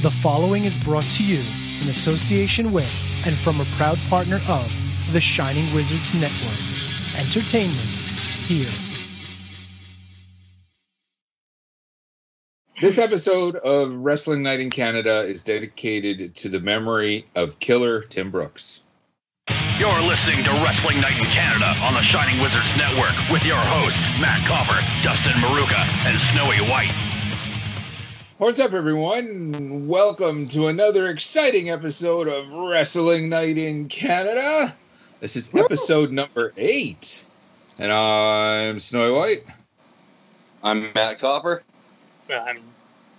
The following is brought to you in association with and from a proud partner of the Shining Wizards Network. Entertainment here. This episode of Wrestling Night in Canada is dedicated to the memory of killer Tim Brooks. You're listening to Wrestling Night in Canada on the Shining Wizards Network with your hosts, Matt Copper, Dustin Maruka, and Snowy White. What's up, everyone? Welcome to another exciting episode of Wrestling Night in Canada. This is episode number eight. And I'm Snowy White. I'm Matt Copper. I'm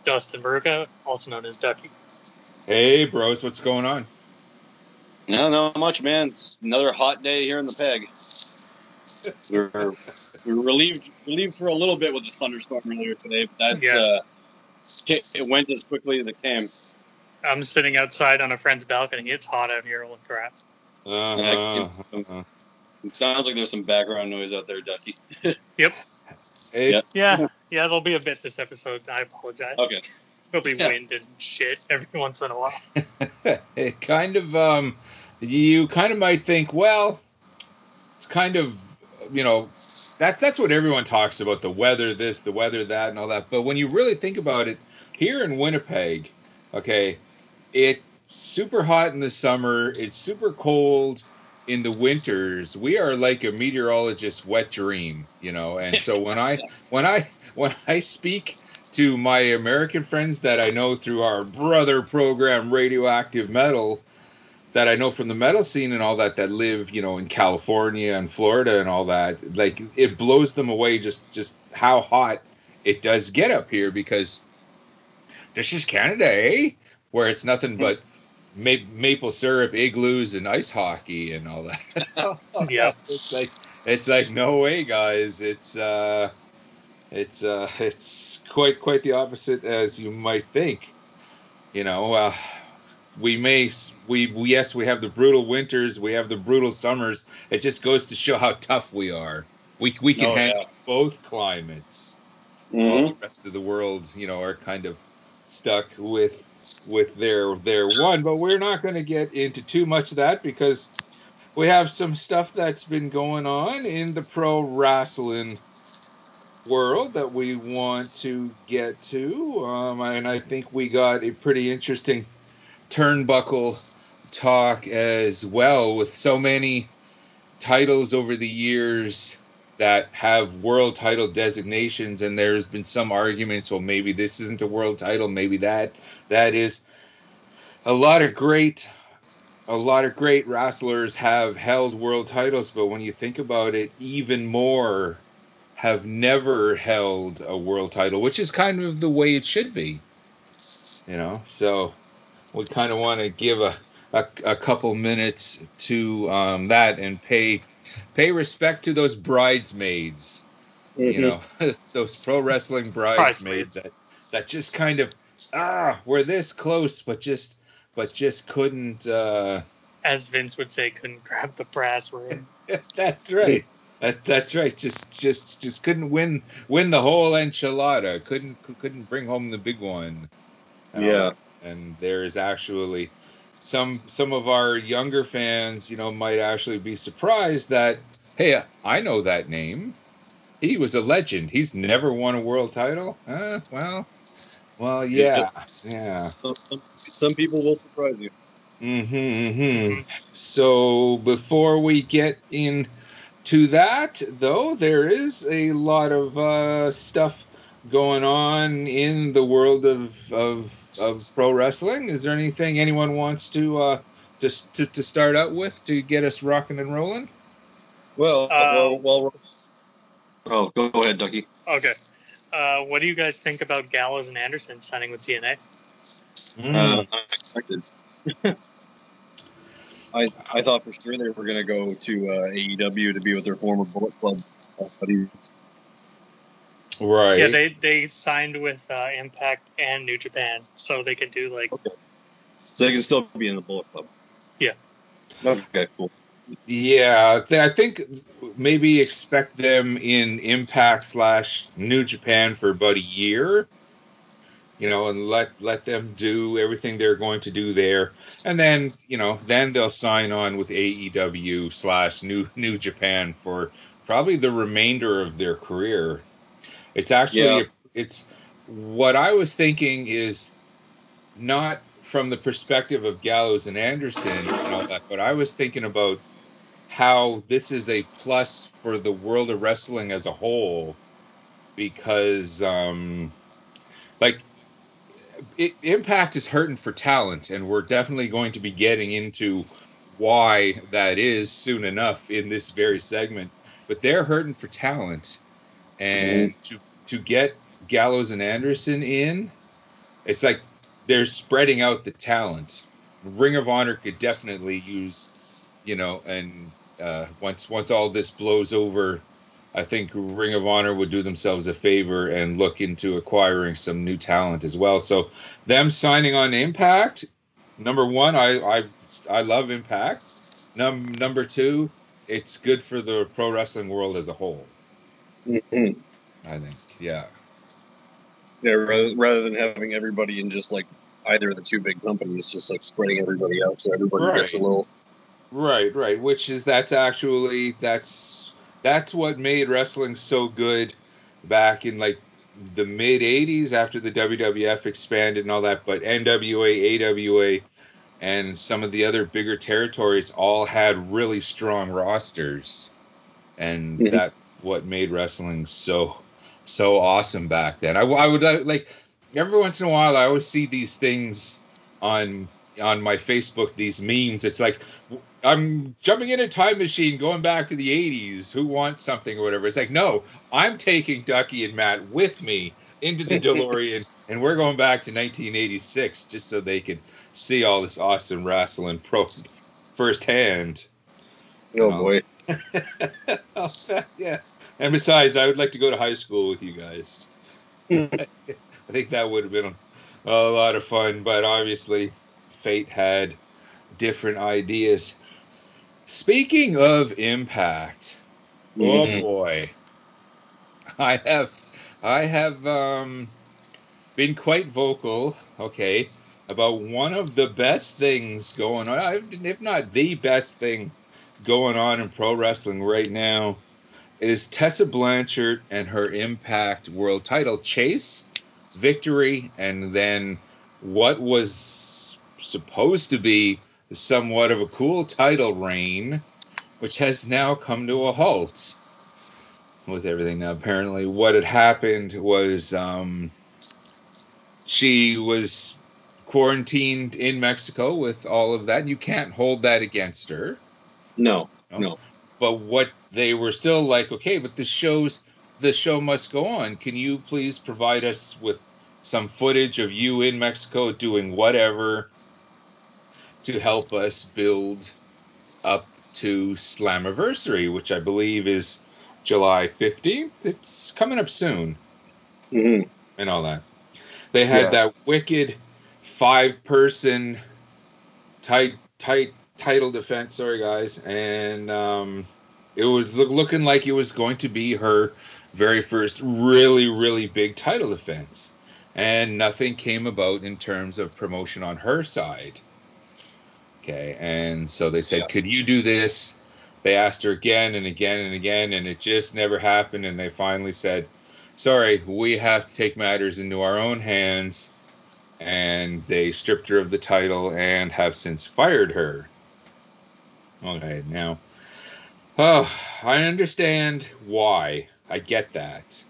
Dustin Maruka, also known as Ducky. Hey, bros, what's going on? No, not much, man. It's another hot day here in the peg. We were, we were relieved relieved for a little bit with the thunderstorm earlier today, but that's Yeah. uh, it went as quickly as it came. I'm sitting outside on a friend's balcony. It's hot out here. Holy crap. Uh-huh. It sounds like there's some background noise out there, Ducky. Yep. Hey, Yeah. Yeah. Yeah, there'll be a bit this episode. I apologize. Okay. There'll be Yeah. wind and shit every once in a while. it kind of um you kind of might think well it's kind of you know that's that's what everyone talks about the weather this the weather that and all that. But when you really think about it here in winnipeg okay it's super hot in the summer it's super cold in the winters. We are like a meteorologist's wet dream you know? And so when i when i when i speak to my American friends that I know through our brother program, Radioactive Metal, that I know from the metal scene and all that, that live, you know, in California and Florida and all that. Like it blows them away just just how hot it does get up here because this is Canada, eh? Where it's nothing but ma- maple syrup, igloos, and ice hockey and all that. Yeah. it's like it's like no way, guys. It's uh it's uh it's quite quite the opposite as you might think you know uh we may we, we yes we have the brutal winters we have the brutal summers it just goes to show how tough we are we we can Oh, handle yeah. both climates while Mhm. the rest of the world you know are kind of stuck with with their their one but we're not going to get into too much of that because we have some stuff that's been going on in the pro wrestling world that we want to get to um, and i think we got a pretty interesting turnbuckle talk as well with so many titles over the years that have world title designations and there's been some arguments well maybe this isn't a world title maybe that that is. A lot of great a lot of great wrestlers have held world titles but when you think about it even more have never held a world title which is kind of the way it should be you know? So we kind of want to give a, a, a couple minutes to um, that and pay pay respect to those bridesmaids you know those pro wrestling bridesmaids Bridesmaids. that that just kind of ah we're this close but just but just couldn't uh As Vince would say, couldn't grab the brass ring. that's right that, that's right just just just couldn't win win the whole enchilada couldn't couldn't bring home the big one Um, Yeah. And there is actually some some of our younger fans you know might actually be surprised that hey i know that name. He was a legend. He's never won a world title. Uh, well well yeah yeah. Some, some, some people will surprise you. Mm-hmm, mm-hmm. So before we get into that, though, there is a lot of uh, stuff going on in the world of, of of pro wrestling. Is there anything anyone wants to uh, just to, to start out with to get us rocking and rolling? Well, Uh, well, well. Oh, go ahead, Ducky. Okay. Uh, what do you guys think about Gallows and Anderson signing with TNA? Uh, unexpected. I I thought for sure they were going to go to uh, AEW to be with their former Bullet Club buddies. Right. Yeah, they they signed with uh, Impact and New Japan, so they can do like So they can still be in the Bullet Club. Yeah. Okay, cool. Yeah, th- I think maybe expect them in Impact slash New Japan for about a year, you know, and let let them do everything they're going to do there, and then you know, then they'll sign on with AEW slash New New Japan for probably the remainder of their career. It's actually Yeah. it's what I was thinking is not from the perspective of Gallows and Anderson and all that, but I was thinking about how this is a plus for the world of wrestling as a whole because um like it, impact is hurting for talent and we're definitely going to be getting into why that is soon enough in this very segment but they're hurting for talent and to to get gallows and anderson in it's like they're spreading out the talent ring of honor could definitely use you know and uh, once once all this blows over I think Ring of Honor would do themselves a favor and look into acquiring some new talent as well. So them signing on Impact, number one, I I, I love Impact. Num, number two, it's good for the pro wrestling world as a whole. Mhm. I think, yeah, Yeah, rather, rather than having everybody in just like either of the two big companies, just like spreading everybody out so everybody gets a Right. little. right, right. Which is that's actually that's that's what made wrestling so good back in like the mid 80s after the WWF expanded and all that but NWA AWA and some of the other bigger territories all had really strong rosters and Mhm. that's what made wrestling so so awesome back then I, I would uh, like every once in a while I always see these things on on my Facebook these memes it's like I'm jumping in a time machine going back to the 80s. Who wants something or whatever? It's like, no, I'm taking Ducky and Matt with me into the DeLorean and we're going back to 1986 just so they can see all this awesome wrestling pro firsthand. Oh Um, boy. yeah. And besides, I would like to go to high school with you guys. I think that would have been a, a lot of fun, but obviously, fate had different ideas. Speaking of impact, oh Mhm. boy, I have, I have um, been quite vocal. Okay, about one of the best things going on, if not the best thing going on in pro wrestling right now, is Tessa Blanchard and her Impact World Title chase, victory, and then what was supposed to be somewhat of a cool title reign, which has now come to a halt with everything. Now, apparently, what had happened was um, she was quarantined in Mexico with all of that. You can't hold that against her. No. No. No. But what they were still like, okay, but the show's the show must go on. Can you please provide us with some footage of you in Mexico doing whatever to help us build up to Slammiversary, which I believe is July 15th. It's coming up soon hmm and all that. They had Yeah. that wicked five person tight tight title defense. Sorry guys, and um, it was look, looking like it was going to be her very first really really big title defense, and nothing came about in terms of promotion on her side. Okay, and so they said, Yeah. "Could you do this?" They asked her again and again and again, and it just never happened. And they finally said, sorry, we have to take matters into our own hands. And they stripped her of the title and have since fired her. Okay, now, oh, I understand why. I get that.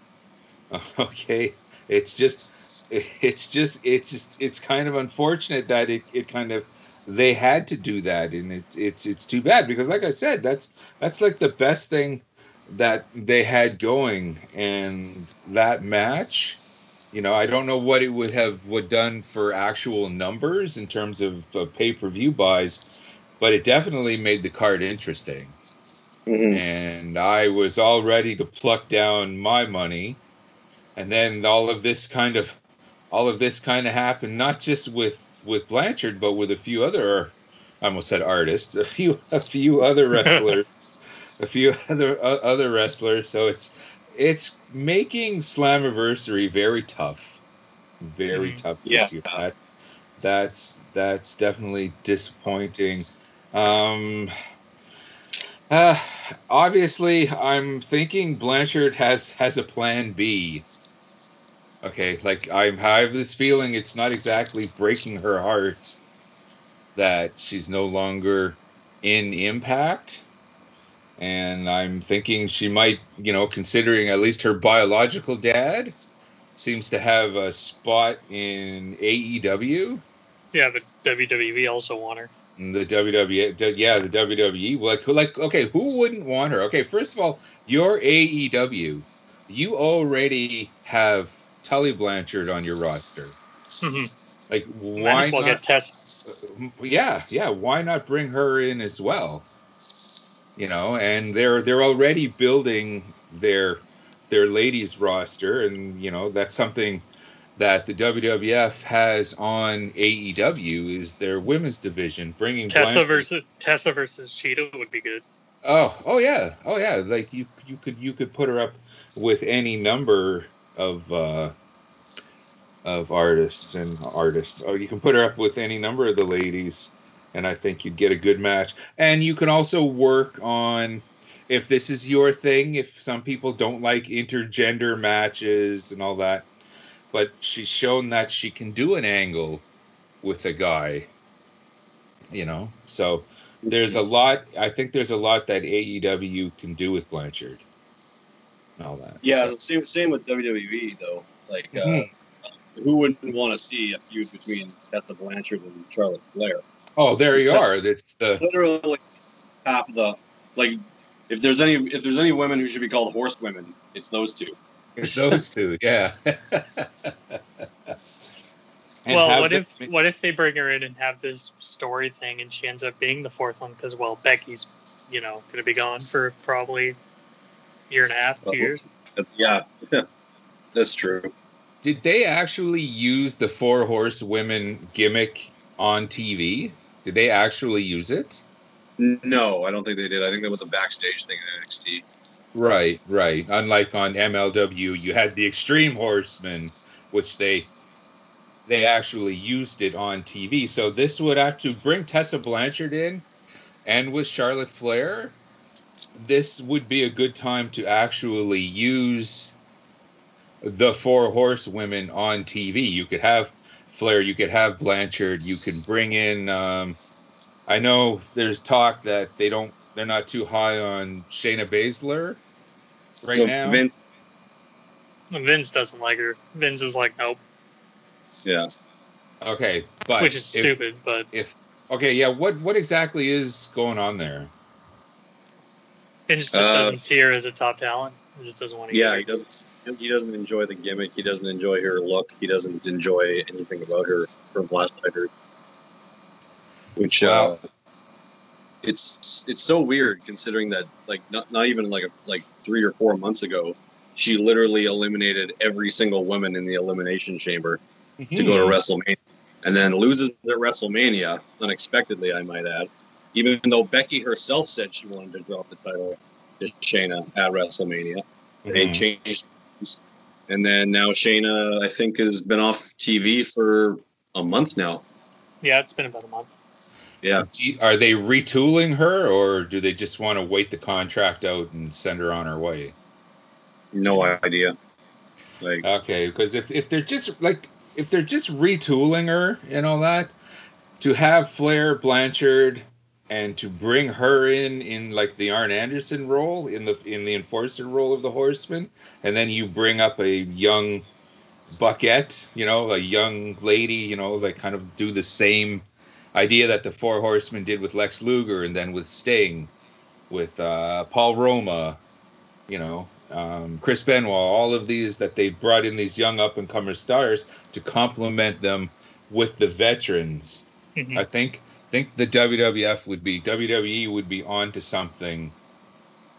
Okay, it's just, it's just, it's just, it's kind of unfortunate that it, it kind of, they had to do that, and it's, it's, it's too bad because, like I said, that's, that's like the best thing that they had going and that match you know i don't know what it would have would done for actual numbers in terms of uh, pay-per-view buys but it definitely made the card interesting hmm and i was all ready to pluck down my money and then all of this kind of all of this kind of happened not just with with blanchard but with a few other i almost said artists a few a few other wrestlers a few other uh, other wrestlers. So it's it's making Slammiversary very tough. very Mhm. tough Yeah. this year. That, that's that's definitely disappointing. Um, uh, obviously, I'm thinking Blanchard has has a plan B. Okay, like I I have this feeling it's not exactly breaking her heart that she's no longer in Impact, and I'm thinking she might, you know, considering at least her biological dad seems to have a spot in AEW. Yeah, but WWE also want her. The WWE, yeah, the WWE. Like, like, okay, who wouldn't want her? Okay, first of all, you're AEW. You already have Tully Blanchard on your roster. Mhm. Like, why as well not? get Tess. uh, yeah, yeah. Why not bring her in as well? You know, and they're they're already building their their ladies roster, and you know that's something that the WWF has on AEW is their women's division, bringing Tessa Blanchard- versus Tessa versus Shida would be good. Oh, oh yeah, oh yeah. Like you, you could you could put her up with any number of uh, of artists and artists. Oh, you can put her up with any number of the ladies, and I think you'd get a good match. And you can also work on if this is your thing. If some people don't like intergender matches and all that, but she's shown that she can do an angle with a guy. You know, so there's a lot. I think there's a lot that AEW can do with Blanchard. And all that. Yeah, same same with WWE though. Like, uh, Mhm. who wouldn't want to see a feud between Tessa Blanchard and Charlotte Flair? Oh, there you are. It's the Literally of the like. If there's any if there's any women who should be called horsewomen, it's those two. It's those two. Yeah. Well, what them- if what if they bring her in and have this story thing, and she ends up being the fourth one because well, Becky's you know going to be gone for probably a year and a half, two years. Yeah, that's true. did they actually use the four horsewomen gimmick on TV? Did they actually use it? No, I don't think they did. I think that was a backstage thing in NXT. Right, right. Unlike on MLW, you had the Extreme Horsemen, which they they actually used it on TV. So this would actually bring Tessa Blanchard in, and with Charlotte Flair, this would be a good time to actually use the four horsewomen on TV. You could have Flair, you could have Blanchard, you can bring in. Um, I know there's talk that they don't, they're not too high on Shayna Baszler right So now. Vince, Vince doesn't like her. Vince is like, nope, yeah. okay, but which is if- stupid. But If okay, yeah, what what exactly is going on there? Vince just Uh, doesn't see her as a top talent. He just doesn't want to. Yeah, he doesn't. He doesn't enjoy the gimmick. He doesn't enjoy her look. He doesn't enjoy anything about her from last night. heard. Which Wow. uh, it's it's so weird considering that like not not even like a, like three or four months ago, she literally eliminated every single woman in the elimination chamber to go to Hmm. WrestleMania, and then loses at WrestleMania unexpectedly. I might add, even though Becky herself said she wanted to drop the title to Shayna at WrestleMania they Mhm. changed things. and then now Shayna I think has been off TV for a month now. Yeah, it's been about a month. Yeah. You- Are they retooling her, or do they just want to wait the contract out and send her on her way? No idea. Like Okay, because if if they're just like if they're just retooling her and all that, to have Flair Blanchard and to bring her in in like the Arn Anderson role in the in the enforcer role of the Horseman, and then you bring up a young Buckette, you know, a young lady, you know, like kind of do the same idea that the Four Horsemen did with Lex Luger and then with Sting, with uh, Paul Roma, you know, um, Chris Benoit, all of these that they brought in these young up and comer stars to complement them with the veterans. Mhm. I think think the WWF would be WWE would be on to something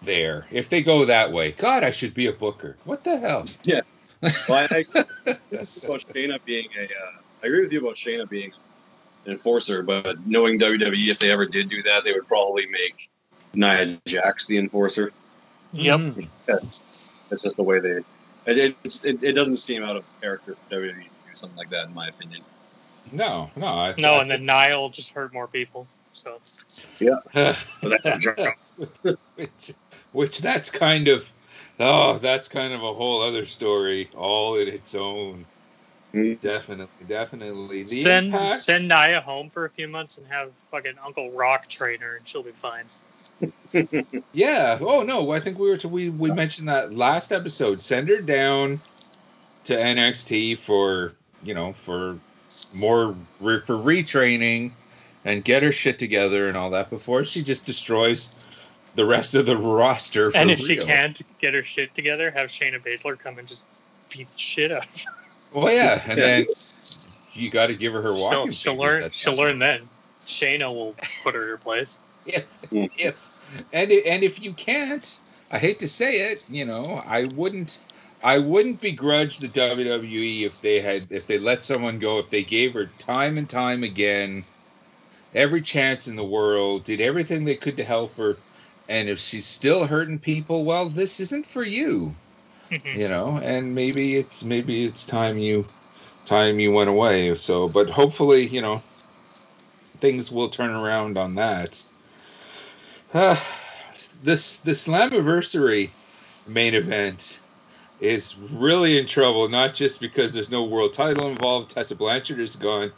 there if they go that way. God, I should be a booker. What the hell? Yeah. Well, I, I about Shayna being a uh, I agree with you about Shayna being an enforcer, but knowing WWE if they ever did do that, they would probably make Nia Jax the enforcer. Yep. Mhm. That's that's just the way they. It, it's- it, it doesn't seem out of character for WWE to do something like that, in my opinion. No, no, I, No, I and then Nia just hurt more people. So yeah, that's a joke. which, which that's kind of oh that's kind of a whole other story all in its own Hmm. Mm-hmm. definitely definitely. The send impact? send Nia home for a few months and have fucking Uncle Rock train her, and she'll be fine. yeah. Oh no. I think we were to we we mentioned that last episode. Send her down to nxt for you know for more re, for retraining and get her shit together and all that before she just destroys the rest of the roster for and if she can't get her shit together, have Shayna Baszler come and just beat the shit out. Of. Well, yeah, and then you got to give her her She'll, she'll learn. She'll that learn then. Shayna will put her in her place. point. If and and if you can't, I hate to say it, you know, I wouldn't. I wouldn't begrudge the WWE if they had if they let someone go if they gave her time and time again, every chance in the world, did everything they could to help her, and if she's still hurting people, well, this isn't for you. You know and maybe it's maybe it's time you time you went away so but hopefully you know things will turn around on that. Uh, this the slammiversary main event is really in trouble not just because there's no world title involved tessa blanchard is gone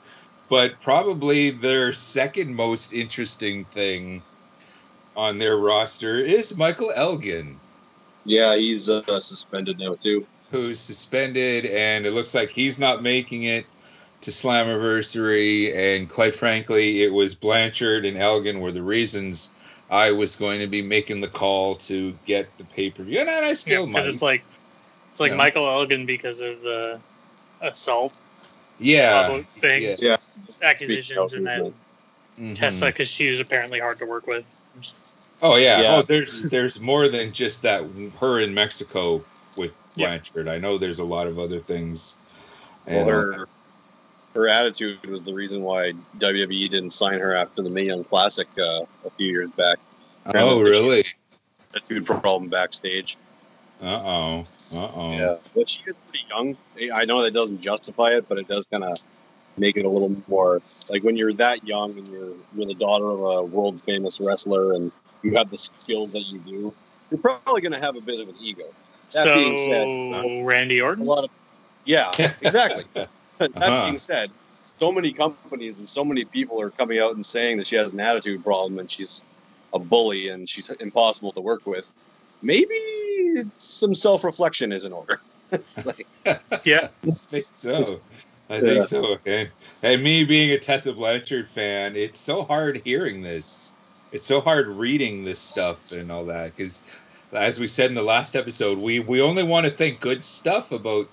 but probably their second most interesting thing on their roster is michael elgin Yeah, he's uh, suspended now too. who's suspended, and it looks like he's not making it to Slammiversary. And quite frankly, it was Blanchard and Elgin were the reasons I was going to be making the call to get the pay per view, and I still because might. it's like it's like Yeah. Michael Elgin because of the assault yeah, public thing, yeah. Yeah. accusations, and then Mhm. Tessa because she was apparently hard to work with. Oh yeah. Yeah. Oh, there's there's more than just that. Her in Mexico with Yeah. Blanchard. I know there's a lot of other things. And, uh, her her attitude was the reason why WWE didn't sign her after the Mae Young Classic uh, a few years back. oh really? Attitude problem backstage. Uh oh. Uh oh. Yeah, but she is pretty young. I know that doesn't justify it, but it does kind of make it a little more like when you're that young and you're you're the daughter of a world famous wrestler and you have the skills that you do. You're probably going to have a bit of an ego. That so being said, Randy a Orton. lot of yeah, exactly. that Uh-huh. being said, so many companies and so many people are coming out and saying that she has an attitude problem and she's a bully and she's impossible to work with. Maybe some self reflection is in order. like, Yeah, I think so. I Yeah. think so. And, and me being a Tessa Blanchard fan, it's so hard hearing this. It's so hard reading this stuff and all that because, as we said in the last episode, we we only want to think good stuff about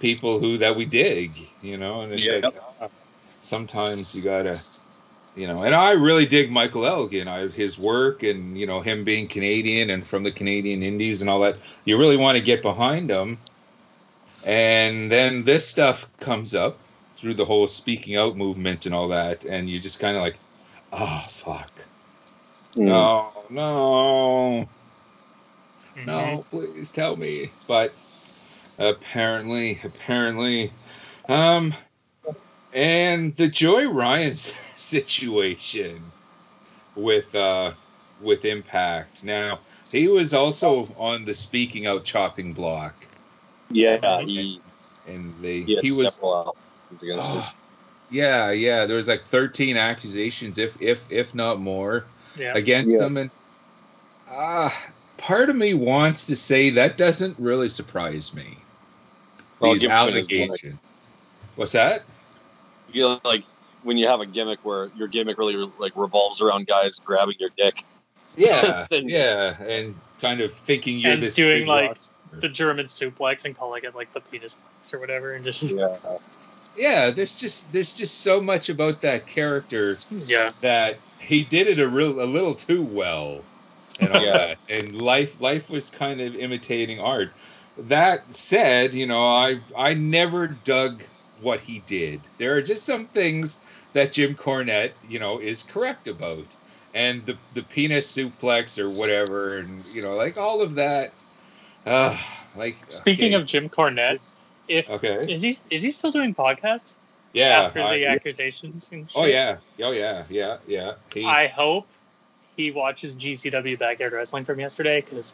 people who that we dig, you know. And it's Yeah. like uh, sometimes you gotta, you know. And I really dig Michael Elgin, I, his work, and you know him being Canadian and from the Canadian Indies and all that. You really want to get behind him. And then this stuff comes up through the whole speaking out movement and all that, and you just kind of like, oh fuck, mm, no, no, Mhm. no, please tell me. But apparently, apparently, um, and the Joey Ryan situation with uh with Impact. Now he was also on the speaking out chopping block, yeah, he, and they he he was several against her. Ah, yeah, yeah. There was like 13 accusations, if if if not more, Yeah, against Yeah. them, and ah, part of me wants to say that doesn't really surprise me. Well, These given his allegations. What's that? You know, like when you have a gimmick where your gimmick really like revolves around guys grabbing your dick. Yeah, Then- yeah, and kind of thinking you're And this doing, like, the German suplex and calling it like the penis box or whatever, and just Yeah, yeah. There's just there's just so much about that character yeah, that he did it a real a little too well and all Yeah. that and life life was kind of imitating art that said you know i i never dug what he did there are just some things that jim cornette you know is correct about and the the penis suplex or whatever and you know like all of that uh like Speaking okay. of Jim Cornette, If Okay. is he is he still doing podcasts Yeah. after I- the accusations? And oh, shit? oh yeah. Oh yeah. Yeah. Yeah. He, I hope he watches GCW Backyard Wrestling from yesterday because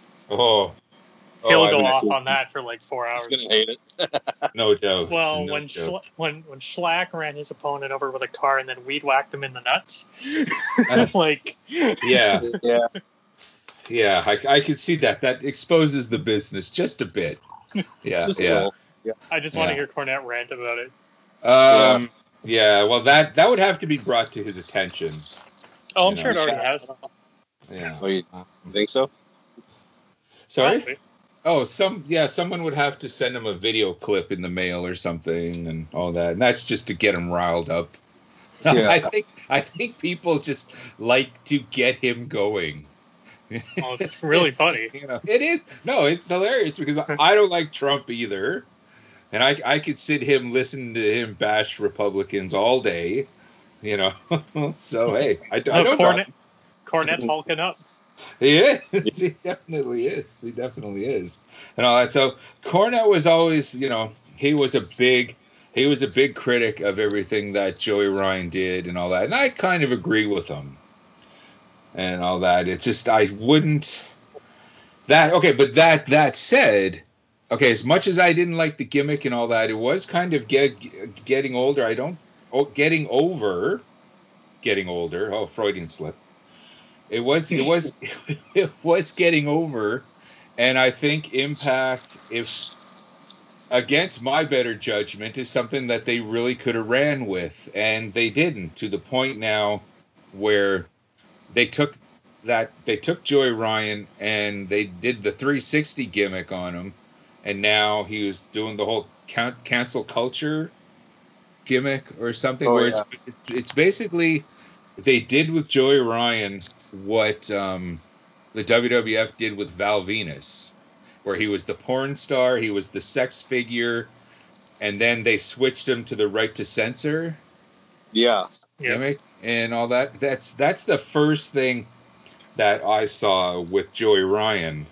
oh. Oh, he'll I go off on that for like four hours. He's hours. gonna hate it. No doubt. Well, no when doubt. Schla- when when Schlak ran his opponent over with a car and then weed whacked him in the nuts, like yeah. yeah. Yeah, I, I could see that. That exposes the business just a bit. Yeah, Just a yeah. I just want to hear Cornette rant about it. Um, yeah. Well, that that would have to be brought to his attention. Oh, I'm You sure it know. already has. Yeah. Oh, you think so? Sorry. Probably. Oh, some yeah. Someone would have to send him a video clip in the mail or something, and all that. And that's just to get him riled up. Yeah. I think I think people just like to get him going. Oh, it's really funny. You know, it is no, it's hilarious because I don't like Trump either, and I I could sit him listen to him bash Republicans all day, you know. so hey, I, I Oh, don't Cornette, Cornette's mm-hmm. hulking up. He is. he definitely is. He definitely is, and all that. So Cornette was always, you know, he was a big. He was a big critic of everything that Joey Ryan did and all that, and I kind of agree with him and all that. It's just I wouldn't that okay, but that that said, okay, as much as I didn't like the gimmick and all that, it was kind of get, getting older. I don't oh, getting over getting older. Oh, Freudian slip. It was it was it was getting over, and I think Impact, if against my better judgment, is something that they really could have ran with, and they didn't. To the point now where they took that they took Joey Ryan and they did the 360 gimmick on him, and now he was doing the whole can- cancel culture gimmick or something. Oh, where yeah. it's it's basically they did with Joey Ryan what um, the WWF did with Val Venis, where he was the porn star, he was the sex figure, and then they switched him to the right to censor Yeah. Yeah. gimmick and all that. That's that's the first thing that I saw with Joey Ryan.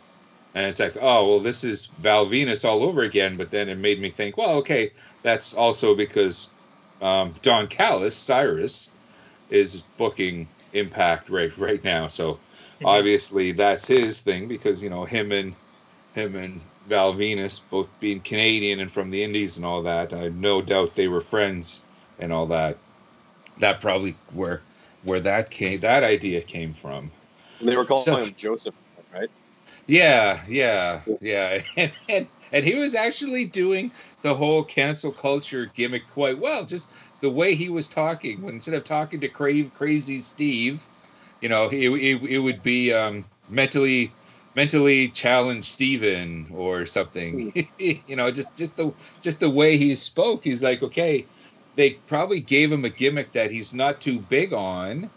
And it's like, oh well, this is Val Venis all over again. But then it made me think, well, okay, that's also because um, Don Callis, Cyrus, is booking Impact right right now. So obviously that's his thing because you know him and him and Val Venis both being Canadian and from the Indies and all that. I have no doubt they were friends and all that. That probably where where that came that idea came from. And they were calling So- him Joseph, right? Yeah, yeah, yeah. And, and and he was actually doing the whole cancel culture gimmick quite well. Just the way he was talking. When instead of talking to Crave Crazzy Steve, you know, it, it, it would be um, mentally mentally challenged Steven or something. you know, just just the just the way he spoke. He's like, okay, they probably gave him a gimmick that he's not too big on,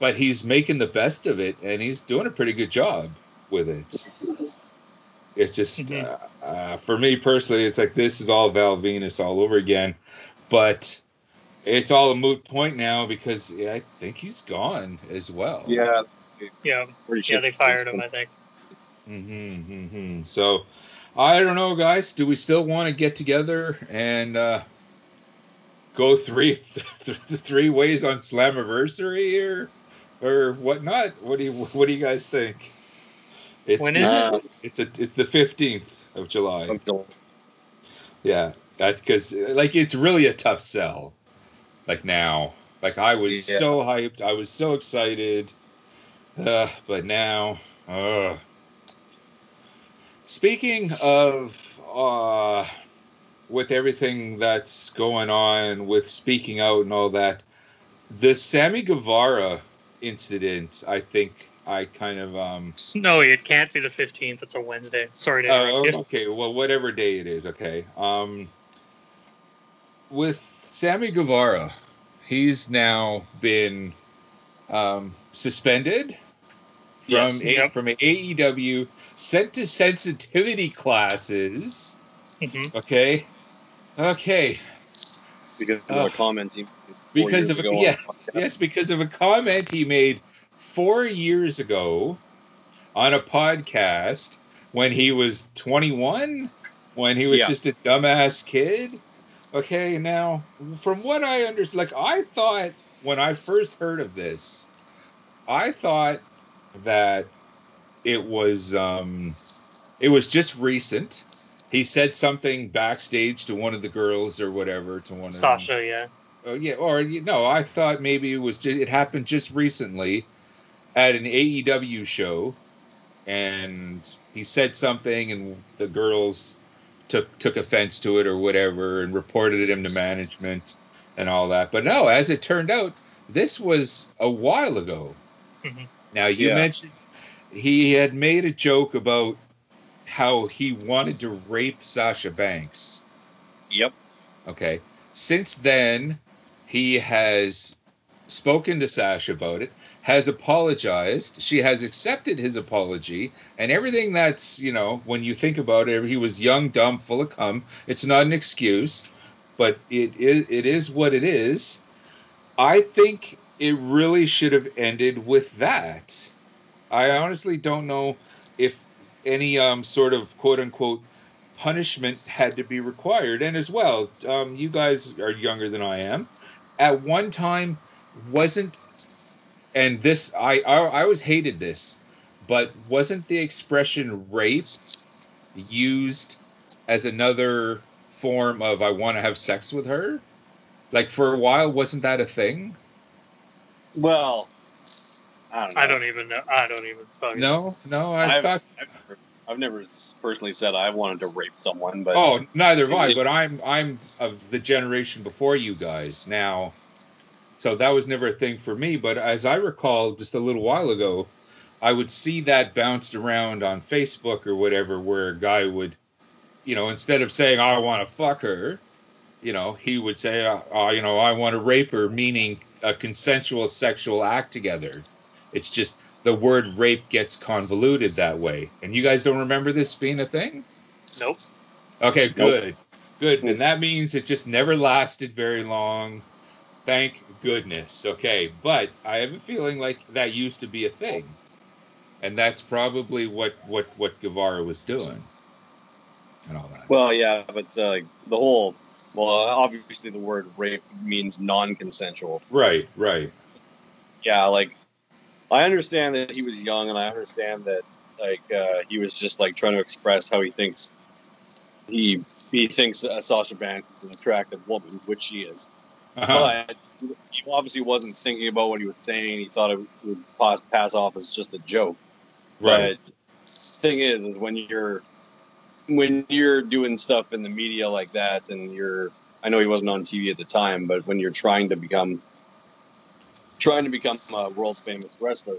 but he's making the best of it, and he's doing a pretty good job with it. It's just Mhm. uh, uh, for me personally, it's like this is all Val Venis all over again, but it's all a moot point now because yeah, I think he's gone as well. Yeah. Yeah, yeah, they fired him. I think. hmm hmm So I don't know, guys. Do we still want to get together and uh, go three three ways on Slammiversary or or whatnot? What do you what do you guys think? It's, When is it? Uh, It's a it's the fifteenth of July. until- Yeah, because like it's really a tough sell. Like now, like I was Yeah. so hyped, I was so excited, uh, but now, uh. Speaking of, uh, with everything that's going on with speaking out and all that, the Sammy Guevara incident, I think I kind of um. No, it can't be the fifteenth. It's a Wednesday. Sorry to interrupt okay. Well, whatever day it is, okay. Um, with Sammy Guevara, he's now been um, suspended from Yes, A- yep. from AEW, sent to sensitivity classes. Mhm. Okay, okay, because of a comment he made because of ago on yes, yes, because of a comment he made four years ago on a podcast when he was 21 when he was Yeah. just a dumbass kid. Okay, now from what I understand, like I thought when I first heard of this, I thought that it was um it was just recent. He said something backstage to one of the girls or whatever to one of. Sasha, yeah. Oh yeah, or you know, I thought maybe it was just, it happened just recently at an AEW show, and he said something, and the girls took took offense to it or whatever, and reported him to management and all that. But no, as it turned out, this was a while ago. Mhm. Now you Yeah. mentioned he had made a joke about how he wanted to rape Sasha Banks. Yep. Okay. Since then, he has spoken to Sasha about it, has apologized. She has accepted his apology, and everything that's, you know, when you think about it, he was young, dumb, full of cum. It's not an excuse, but it is, it is what it is. I think it really should have ended with that. I honestly don't know if any um, sort of quote unquote punishment had to be required. And as well, um, you guys are younger than I am. At one time, wasn't and this I, I I always hated this, but wasn't the expression rape used as another form of I want to have sex with her? Like for a while, wasn't that a thing? Well, I don't know. I don't even know. I don't even fucking. No, no. I I've, thought. I've, never, I've never personally said I wanted to rape someone, but Oh, neither have I. But I'm I'm of the generation before you guys now, so that was never a thing for me. But as I recall, just a little while ago, I would see that bounced around on Facebook or whatever, where a guy would, you know, instead of saying I want to fuck her, you know, he would say, uh, uh, you know, I want to rape her, meaning a consensual sexual act together. It's just the word rape gets convoluted that way. And you guys don't remember this being a thing? Nope. Okay, Nope. good. Good. And that means it just never lasted very long. Thank goodness. Okay. But I have a feeling like that used to be a thing. And that's probably what, what, what Guevara was doing. And all that. well, yeah, but uh, the whole well, obviously the word rape means non-consensual. right, right. Yeah, like I understand that he was young, and I understand that like uh, he was just like trying to express how he thinks he he thinks uh, Sasha Banks is an attractive woman, which she is. Uh-huh. But he obviously wasn't thinking about what he was saying. He thought it would pass, off as just a joke. Right. But thing is, is when you're when you're doing stuff in the media like that, and you're I know he wasn't on TV at the time, but when you're trying to become trying to become a world famous wrestler,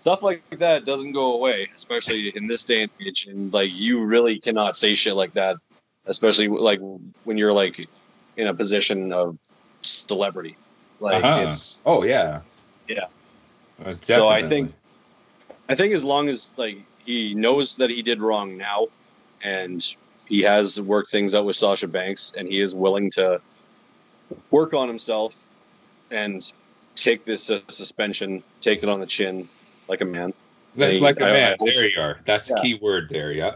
stuff like that doesn't go away, especially in this day and age. And like you really cannot say shit like that, especially like when you're like in a position of celebrity. Like Uh-huh. it's Oh, yeah. Yeah. Uh, So I think I think as long as like he knows that he did wrong now, and he has worked things out with Sasha Banks, and he is willing to work on himself and take this uh, suspension, take it on the chin like a man. Like, I- like a I- man. I hope- there you are. That's a Yeah. key word there. Yeah.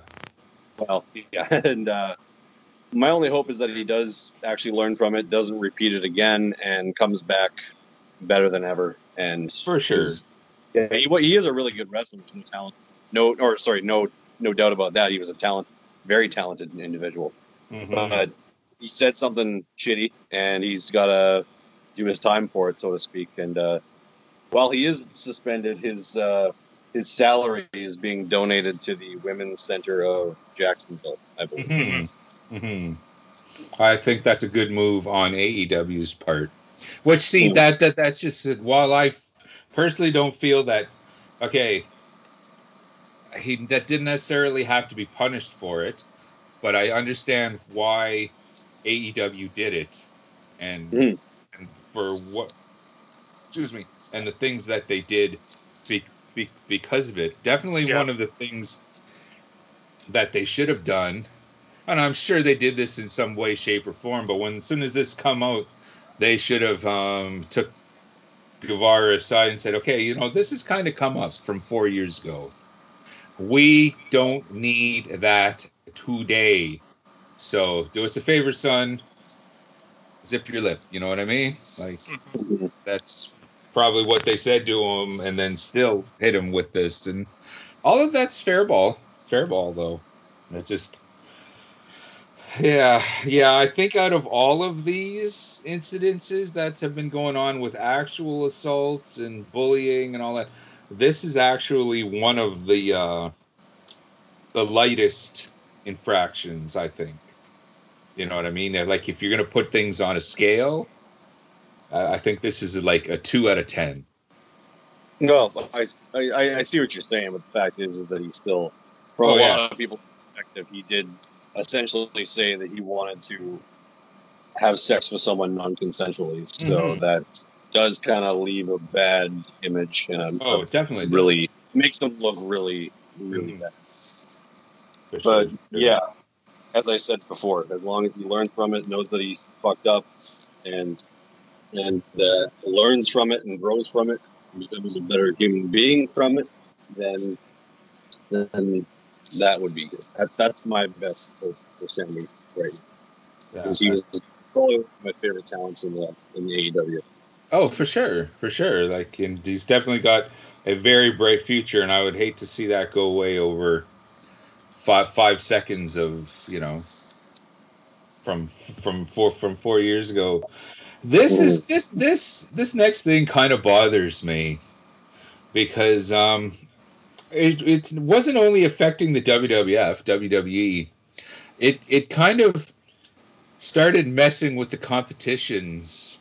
Well, yeah, and uh, my only hope is that he does actually learn from it, doesn't repeat it again, and comes back better than ever. And For sure. yeah, he, he is a really good wrestler. There's no talent. No, or sorry, no, no doubt about that. He was a talent, very talented individual. Mhm. But he said something shitty, and he's got to do his time for it, so to speak. And uh, while he is suspended, his uh, his salary is being donated to the Women's Center of Jacksonville, I believe. Mhm. Mhm. I think that's a good move on AEW's part. Which see Cool. that that that's just while I personally don't feel that okay he that didn't necessarily have to be punished for it, but I understand why AEW did it and, Mhm. and for what excuse me and the things that they did be, be, because of it. Definitely Yeah. one of the things that they should have done and I'm sure they did this in some way, shape, or form. But when as soon as this come out, they should have um, took Guevara aside and said, "Okay, you know this has kind of come up from four years ago. We don't need that today. So do us a favor, son. Zip your lip. You know what I mean? Like that's probably what they said to him, and then still hit him with this, and all of that's fair ball. Fair ball, though. It just. Yeah, yeah. I think out of all of these incidences that have been going on with actual assaults and bullying and all that, this is actually one of the uh, the lightest infractions. I think. You know what I mean? Like if you're gonna put things on a scale, I think this is like a two out of ten. No, I, I, I see what you're saying, but the fact is, is that he's still, from Oh, a yeah. lot of people's perspective, he did essentially say that he wanted to have sex with someone non-consensually. So Mhm. that does kind of leave a bad image and Oh, definitely. really makes them look really, really Mhm. bad. But yeah, as I said before, as long as he learns from it, knows that he's fucked up, and and uh, learns from it and grows from it, becomes a better human being from it, then then that would be good. That, that's my best for, for Sammy right now. Yeah. He was probably one of my favorite talents in the in the AEW. Oh, for sure, for sure. Like, and he's definitely got a very bright future, and I would hate to see that go away over five five seconds of you know from from four from four years ago. This is this this this next thing kind of bothers me because um it it wasn't only affecting the WWF WWE it it kind of started messing with the competitions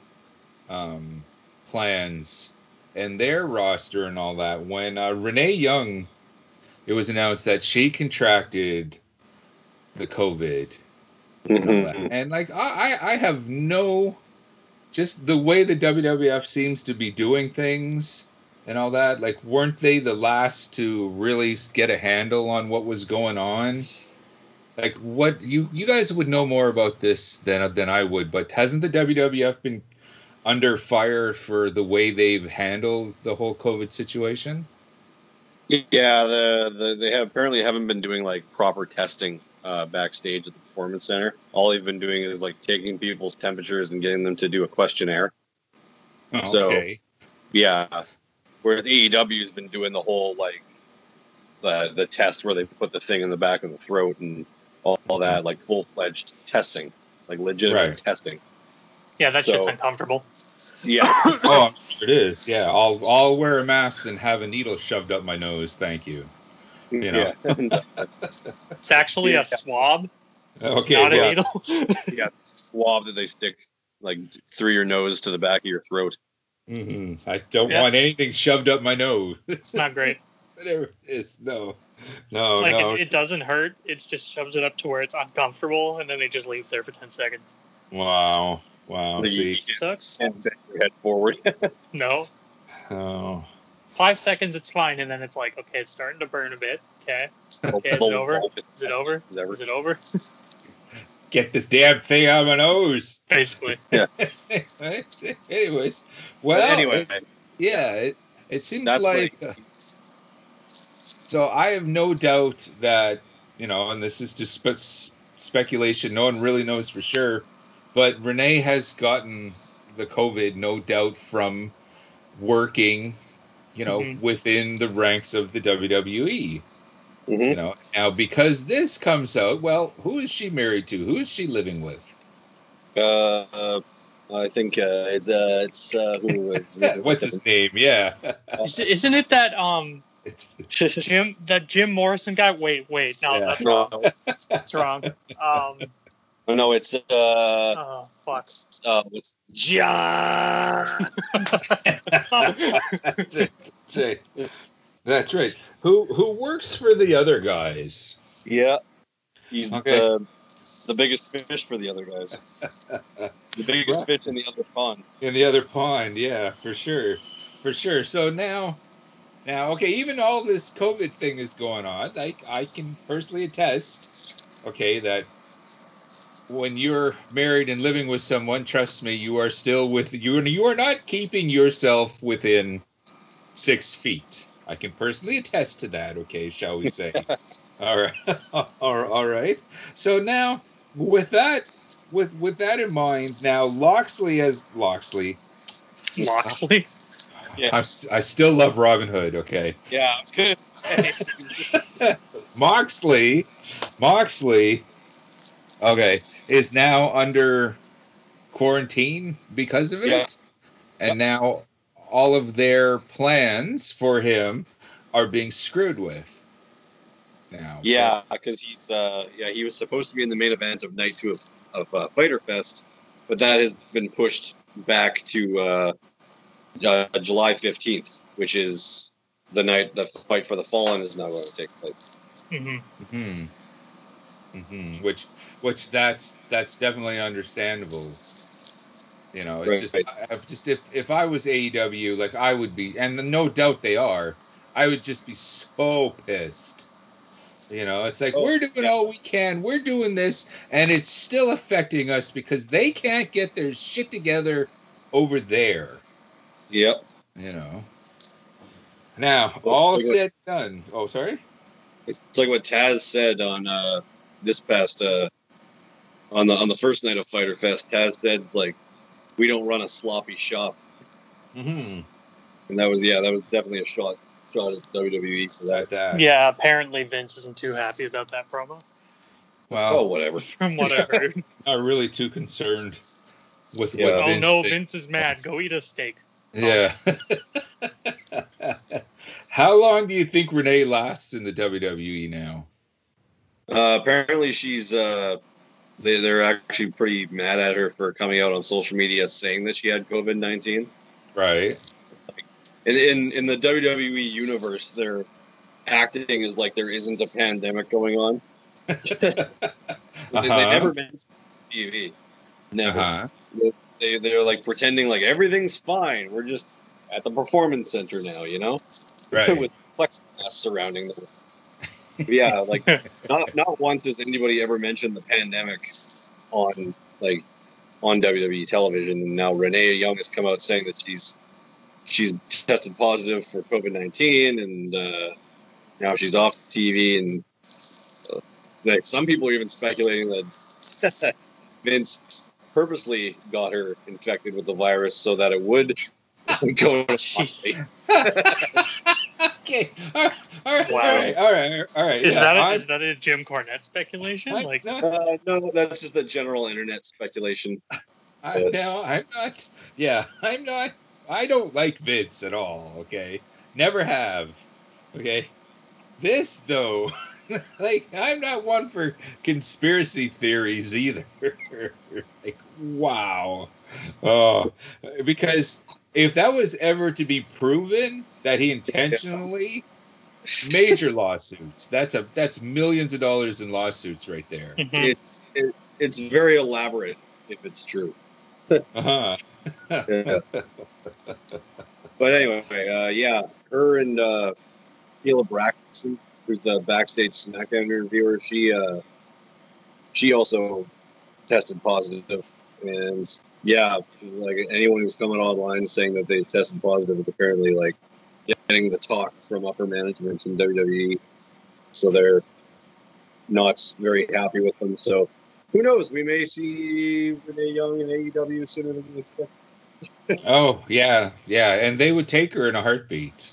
um, plans and their roster and all that. When uh, Renee Young, it was announced that she contracted the COVID, that. and like I I have no, just the way the WWF seems to be doing things and all that. Like, weren't they the last to really get a handle on what was going on? Like, what you you guys would know more about this than than I would, but hasn't the WWF been under fire for the way they've handled the whole COVID situation? Yeah, the, the they have apparently haven't been doing like proper testing uh, backstage at the performance center. All they've been doing is like taking people's temperatures and getting them to do a questionnaire. So- Okay. Yeah, whereas AEW has been doing the whole like the the test where they put the thing in the back of the throat and all, all that like full fledged testing, like legitimate Right. testing. Yeah, that So- shit's uncomfortable. Yeah, oh, I'm sure it is. Yeah, I'll I'll wear a mask and have a needle shoved up my nose. Thank you. You know. yeah, It's actually Yeah. a swab, Okay. not well, a needle. yeah, swab that they stick like through your nose to the back of your throat. Mhm. I don't Yeah. want anything shoved up my nose. It's not great. Whatever it is. No. No. like no. it, it doesn't hurt. It just shoves it up to where it's uncomfortable, and then they just leave there for ten seconds. wow. Wow. The- See. Sucks. And bend head forward. No, Oh. five seconds it's fine, and then it's like, okay, it's starting to burn a bit. Okay, Okay, is it over? is it over? Is it over? Is it over? Get this damn thing out of my nose. Basically, yeah. Anyways, well, But anyway, it- yeah, it, it seems That's like. uh, so I have no doubt that you know, and this is just spe- speculation. No one really knows for sure, but Renee has gotten the COVID, no doubt, from working, you know, Mhm. within the ranks of the WWE. You Mhm. know, now because this comes out, well, who is she married to? Who is she living with? uh, uh, I think uh, it's uh, it's uh, who is What's his name? Yeah, Is- isn't it that um Jim that Jim Morrison guy? Wait, wait, no, Yeah. that's wrong. That's wrong. Um, no, no, it's uh, oh fuck. uh, it's John. that's right. That's right. Who who works for the other guys? Yeah, he's Okay. the the biggest fish for the other guys. The biggest fish in the other pond. In the other pond, yeah, for sure, for sure. So now, now, okay, even all this COVID thing is going on. Like I can personally attest, okay, that when you're married and living with someone, trust me, you are still with you. are- You are not keeping yourself within six feet. I can personally attest to that. Okay, shall we say? all right, all right, all right. So now, with that with with that in mind, now Loxley as Loxley. Loxley. Yeah. I'm, s- I still love Robin Hood. Okay, Yeah, I was gonna say. Moxley, Moxley, okay, is now under quarantine because of it, Yeah. and now all of their plans for him are being screwed with. Now, Yeah, because he's uh, yeah he was supposed to be in the main event of night two of, of uh, Fighter Fest, but that has been pushed back to uh, uh, July fifteenth, which is the night the fight for the Fallen is now going to take place. hmm hmm hmm Which, which that's that's definitely understandable. You know, it's Right. just, just if if I was AEW, like I would be, and no doubt they are, I would just be so pissed. You know, it's like Oh, we're doing yeah. all we can, we're doing this, and it's still affecting us because they can't get their shit together over there. Yep. You know. Now, Well, all like- said and done. Oh, sorry. It's like what Taz said on uh, this past uh, on the on the first night of Fighter Fest. Taz said like, "We don't run a sloppy shop," Mm-hmm. and that was yeah, that was definitely a shot shot at WWE for that. That, that. Yeah, apparently Vince isn't too happy about that promo, Well, Oh, whatever. from what I heard. not really too concerned with Yeah. what oh Vince no, thinks. Vince is mad. Go eat a steak. Yeah. How long do you think Renee lasts in the WWE now? Uh, apparently, she's uh, they, they're actually pretty mad at her for coming out on social media saying that she had COVID nineteen. Right. In, in in the WWE universe, they're acting as like there isn't a pandemic going on. They, they Uh-huh. never mention TV. Never. Uh-huh. They they're like pretending like everything's fine. We're just at the performance center now, you know, Right. with plexiglass surrounding them. Yeah, like not not once has anybody ever mentioned the pandemic on like on WWE television, and now Renee Young has come out saying that she's she's tested positive for COVID nineteen, and uh, now she's off TV, and uh, like some people are even speculating that Vince purposely got her infected with the virus so that it would go to. Okay. All right. All right. Wow. All right. All right. All right. Is yeah, that a, I'm- is that a Jim Cornette speculation? I- like, no, Uh, no, that's just the general internet speculation. I, no, I'm not. Yeah, I'm not. I don't like Vince at all. Okay, never have. Okay, this though, like I'm not one for conspiracy theories either. like, wow. Oh, because if that was ever to be proven that he intentionally major lawsuits, that's a that's millions of dollars in lawsuits right there. mhm. It's it, it's very elaborate if it's true. Uh-huh. Yeah. but anyway, uh, yeah, her and uh, Sheila Braxton, who's the backstage SmackDown interviewer, she uh, she also tested positive, and yeah, like anyone who's coming online saying that they tested positive is apparently like getting the talk from upper management in WWE, so they're not very happy with them. So who knows? We may see Renee Young in AEW sooner than we expect. Oh yeah, yeah, and they would take her in a heartbeat.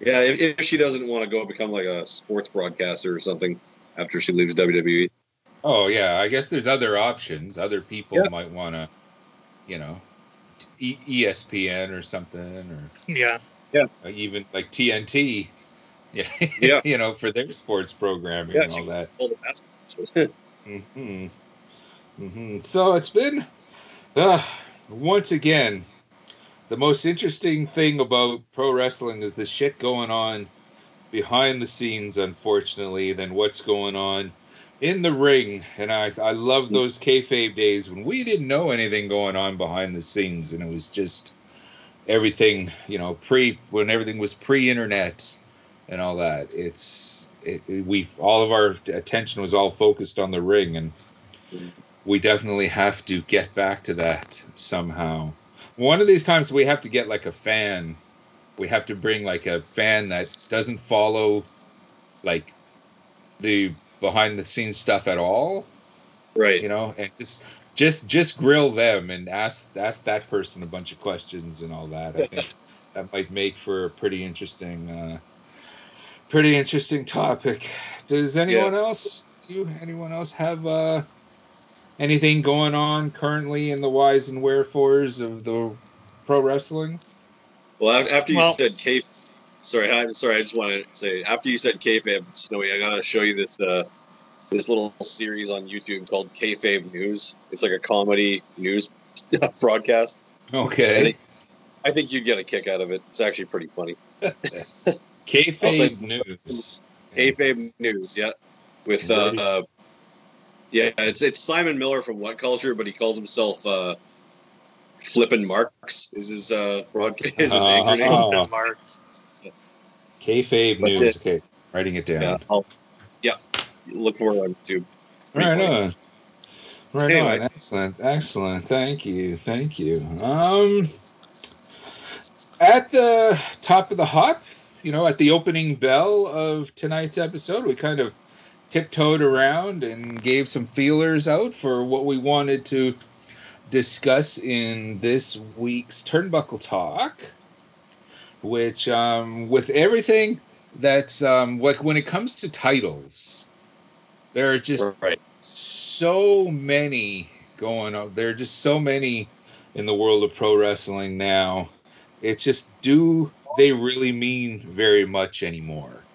Yeah, if, if she doesn't want to go become like a sports broadcaster or something after she leaves WWE. Oh yeah, I guess there's other options. Other people Yeah. might want to, you know, e- ESPN or something, or yeah. Uh, even like TNT. Yeah, Yeah. you know, for their sports programming Yeah, and all that. All the best. hmm hmm So it's been, uh, once again, the most interesting thing about pro wrestling is the shit going on behind the scenes, unfortunately, than what's going on in the ring. And I, I love those kayfabe days when we didn't know anything going on behind the scenes, and it was just everything, you know, pre when everything was pre-internet and all that. It's it, we all of our attention was all focused on the ring, and we definitely have to get back to that somehow. One of these times we have to get like a fan. We have to bring like a fan that doesn't follow like the behind the scenes stuff at all Right. you know, and just just just grill them and ask ask that person a bunch of questions and all that. I think that might make for a pretty interesting, uh, pretty interesting topic. Does anyone else you anyone else have uh, anything going on currently in the whys and wherefores of the pro wrestling? Well, after you Well- said K, sorry, I, sorry, I just want to say after you said kayfabe, Snowy, I gotta show you this uh, this little series on YouTube called Kayfabe News. It's like a comedy news broadcast. I Okay, think, I think you'd get a kick out of it. It's actually pretty funny. kayfabe news. Kayfabe News, yeah, with uh, uh, yeah, it's it's Simon Miller from What Culture, but he calls himself uh, Flippin' Marks. Is his uh, broadcast? Is his anchor name? Something. Kayfabe That's news. it. Okay, writing it down. Yeah, I'll, yeah. Look for it on YouTube. Right funny. on. Right Anyway. on. Excellent. Excellent. Thank you. Thank you. Um, at the top of the hop, you know, at the opening bell of tonight's episode, we kind of tiptoed around and gave some feelers out for what we wanted to discuss in this week's Turnbuckle Talk, which, um, with everything that's, um, like when it comes to titles, there are just Right. so many going on. There are just so many in the world of pro wrestling now. It's just, do they really mean very much anymore?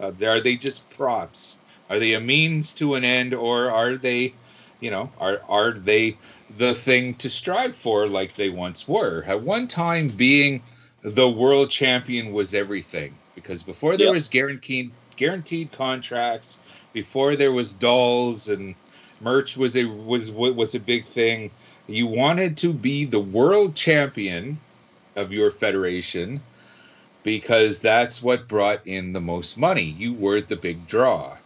Uh, are they just props? Are they a means to an end, or are they, you know, are are they the thing to strive for like they once were? At one time, being the world champion was everything because before there Yep. was guaranteed guaranteed contracts, before there was dolls and merch was a was was a big thing. You wanted to be the world champion of your federation because that's what brought in the most money. You were the big draw.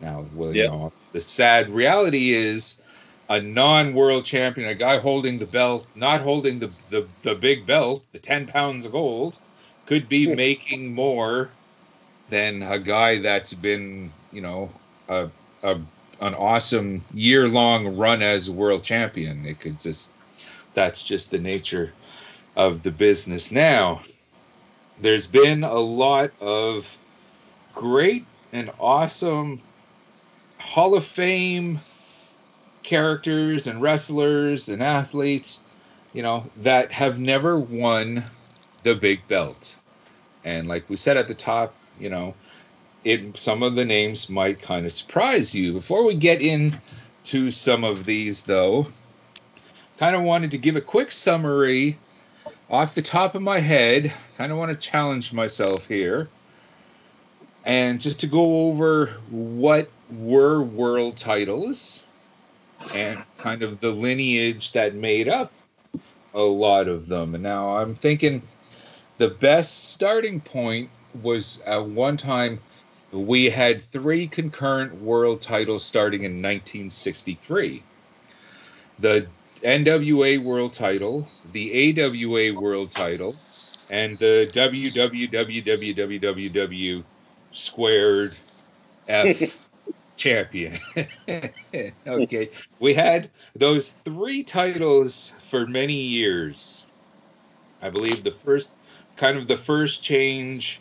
Now, well, you know, the sad reality is a non-world champion, a guy holding the belt, not holding the the, the big belt, the 10 pounds of gold, could be making more than a guy that's been, you know, a, a an awesome year-long run as world champion. It could just that's just the nature of the business now. There's been a lot of great and awesome Hall of Fame characters and wrestlers and athletes, you know, that have never won the big belt. And like we said at the top, you know, it some of the names might kind of surprise you. Before we get into some of these though, kind of wanted to give a quick summary off the top of my head. Kind of want to challenge myself here. And just to go over what were world titles and kind of the lineage that made up a lot of them. And now I'm thinking the best starting point was at one time we had three concurrent world titles starting in 1963 the NWA world title, the AWA world title, and the WWWWWW squared F champion. okay, we had those three titles for many years. I believe the first, kind of the first change,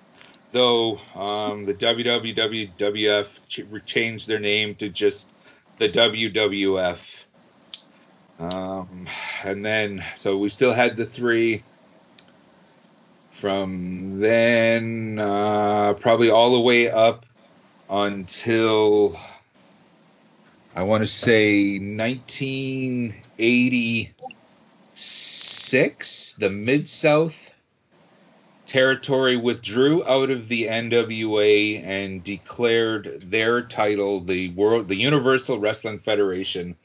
though, um, the WWWF ch- changed their name to just the WWF. Um, and then, so we still had the three. From then, uh, probably all the way up until I want to say 1986, the Mid South territory withdrew out of the NWA and declared their title the world, the Universal Wrestling Federation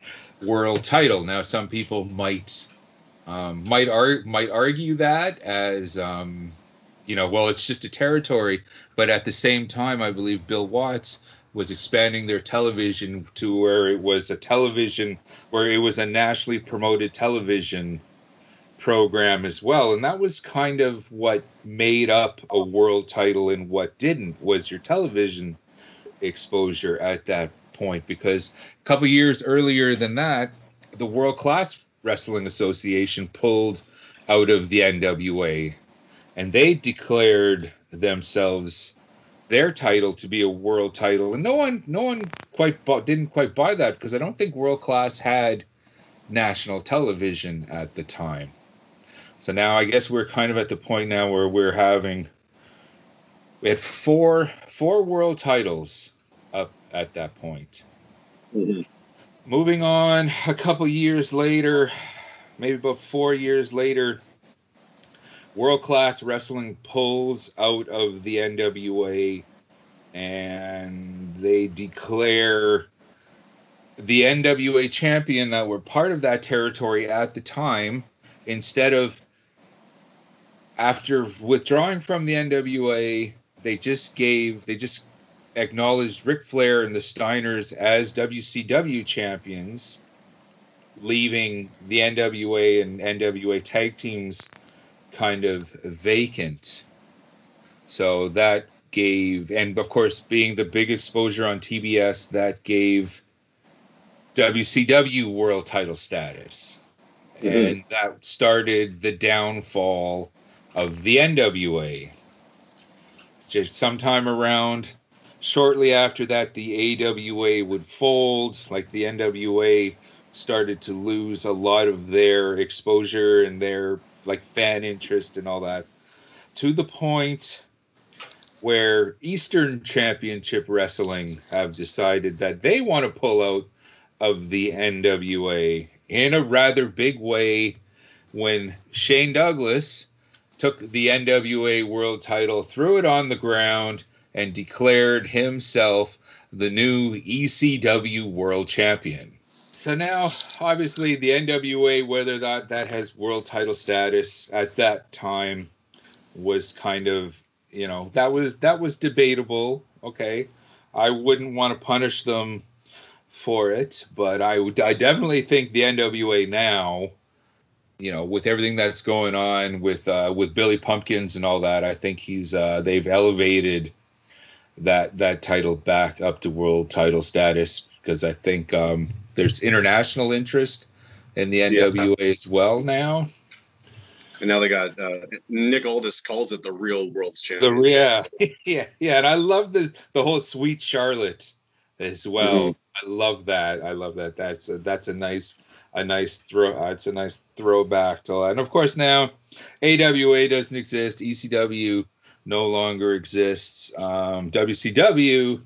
world title. Now, some people might um, might ar- might argue that as um, you know, well, it's just a territory, but at the same time, I believe Bill Watts was expanding their television to where it was a television where it was a nationally promoted television program as well and that was kind of what made up a world title and what didn't was your television exposure at that point because a couple years earlier than that, the World Class Wrestling Association pulled out of the NWA and they declared themselves their title to be a world title and no one no one quite bought, didn't quite buy that because I don't think World Class had national television at the time. So now I guess we're kind of at the point now where we're having we had four four world titles up at that point. Mm-hmm. Moving on a couple years later, maybe about four years later, World Class Wrestling pulls out of the NWA and they declare the NWA champion that were part of that territory at the time instead of after withdrawing from the NWA, they just gave they just acknowledged Ric Flair and the Steiners as WCW champions, leaving the NWA and NWA tag teams kind of vacant. So that gave, and of course, being the big exposure on TBS, that gave WCW world title status. Mhm. And that started the downfall of the NWA. Sometime around shortly after that, the AWA would fold. Like the NWA started to lose a lot of their exposure and their like fan interest and all that, to the point where Eastern Championship Wrestling have decided that they want to pull out of the NWA in a rather big way when Shane Douglas took the NWA world title, threw it on the ground, and declared himself the new ECW world champion. So now, obviously, the NWA, whether that that has world title status at that time, was kind of you know that was that was debatable. Okay, I wouldn't want to punish them for it, but I I definitely think the NWA now, you know, with everything that's going on with uh, with Billy Pumpkins and all that, I think he's uh, they've elevated that that title back up to world title status because I think um, there's international interest in the NWA as well now. And now they got uh, Nick Aldis calls it the real world's The yeah, yeah, yeah, and I love the the whole Sweet Charlotte as well. I love that. I love that. That's a, that's a nice a nice throw. Uh, it's a nice throwback to that. And of course now, AWA doesn't exist. ECW no longer exists. Um, WCW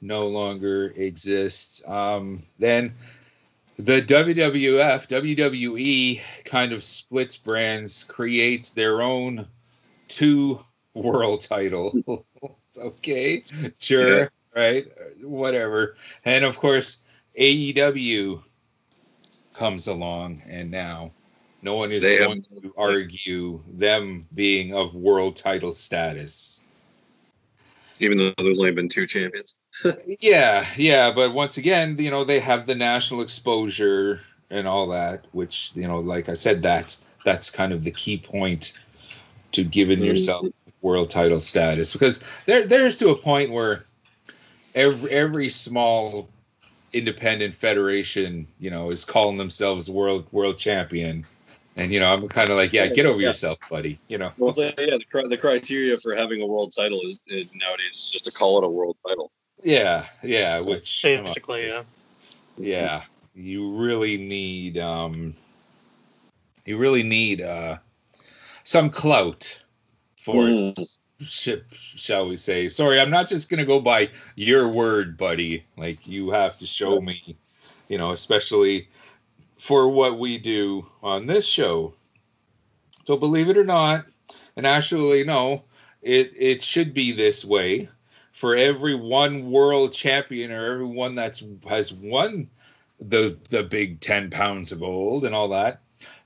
no longer exists. Um, then the WWF, WWE kind of splits brands, creates their own two world title. okay, sure, Yeah. right, whatever. And of course, AEW comes along, and now no one is They have- going to argue them being of world title status. Even though there's only been two champions. Yeah, yeah, but once again, you know, they have the national exposure and all that, which, you know, like I said, that's that's kind of the key point to giving Mhm. yourself world title status because there there's to a point where every every small independent federation, you know, is calling themselves world world champion. And you know, I'm kind of like, yeah, get over Yeah. yourself, buddy. You know. Well, the, yeah, the, the criteria for having a world title is, is nowadays just to call it a world title. Yeah, yeah, which come on. Basically, yeah. yeah you really need um you really need uh some clout for it sh- shall we say. Sorry i'm not just gonna go by your word buddy. Like you have to show me you know especially for what we do on this show. So believe it or not and actually no it it should be this way. For every one world champion or everyone that's has won the the big 10 pounds of gold and all that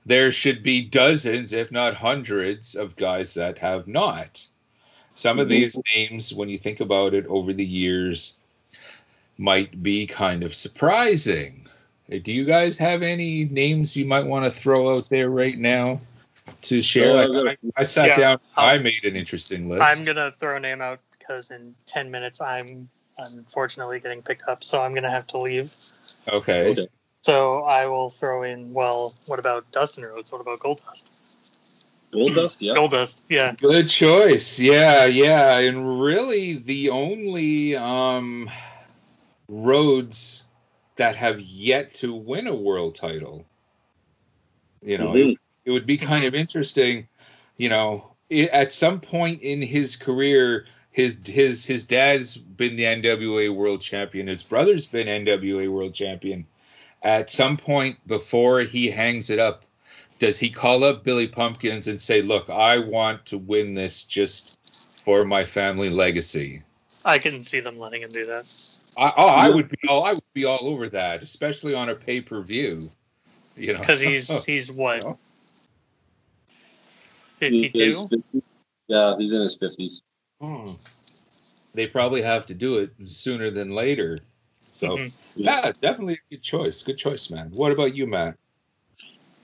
there should be dozens if not hundreds of guys that have not some of Mhm. these names when you think about it over the years might be kind of surprising do you guys have any names you might want to throw out there right now to share Uh, Like, I, I sat Yeah, down I'll- i made an interesting list I'm gonna throw a name out because in ten minutes I'm unfortunately getting picked up, so I'm gonna have to leave. Okay. Okay. So I will throw in. Well, what about Dustin Rhodes? What about Goldust? Gold dust, yeah. Goldust, yeah. Good choice. Yeah, yeah. And really the only um Rhodes that have yet to win a world title. You know, Mhm. it, it would be kind of interesting, you know, i at some point in his career his his his dad's been the NWA world champion, his brother's been NWA world champion. At some point before he hangs it up, does he call up Billy Pumpkins and say, "Look, I want to win this just for my family legacy"? I can see them letting him do that. I, oh, I would be all I would be all over that, especially on a pay per view. You know, Because he's he's what fifty He is two. 50. Yeah, he's in his fifties. Hmm. they probably have to do it sooner than later. So Mhm. yeah, definitely a good choice. Good choice, man. What about you, Matt?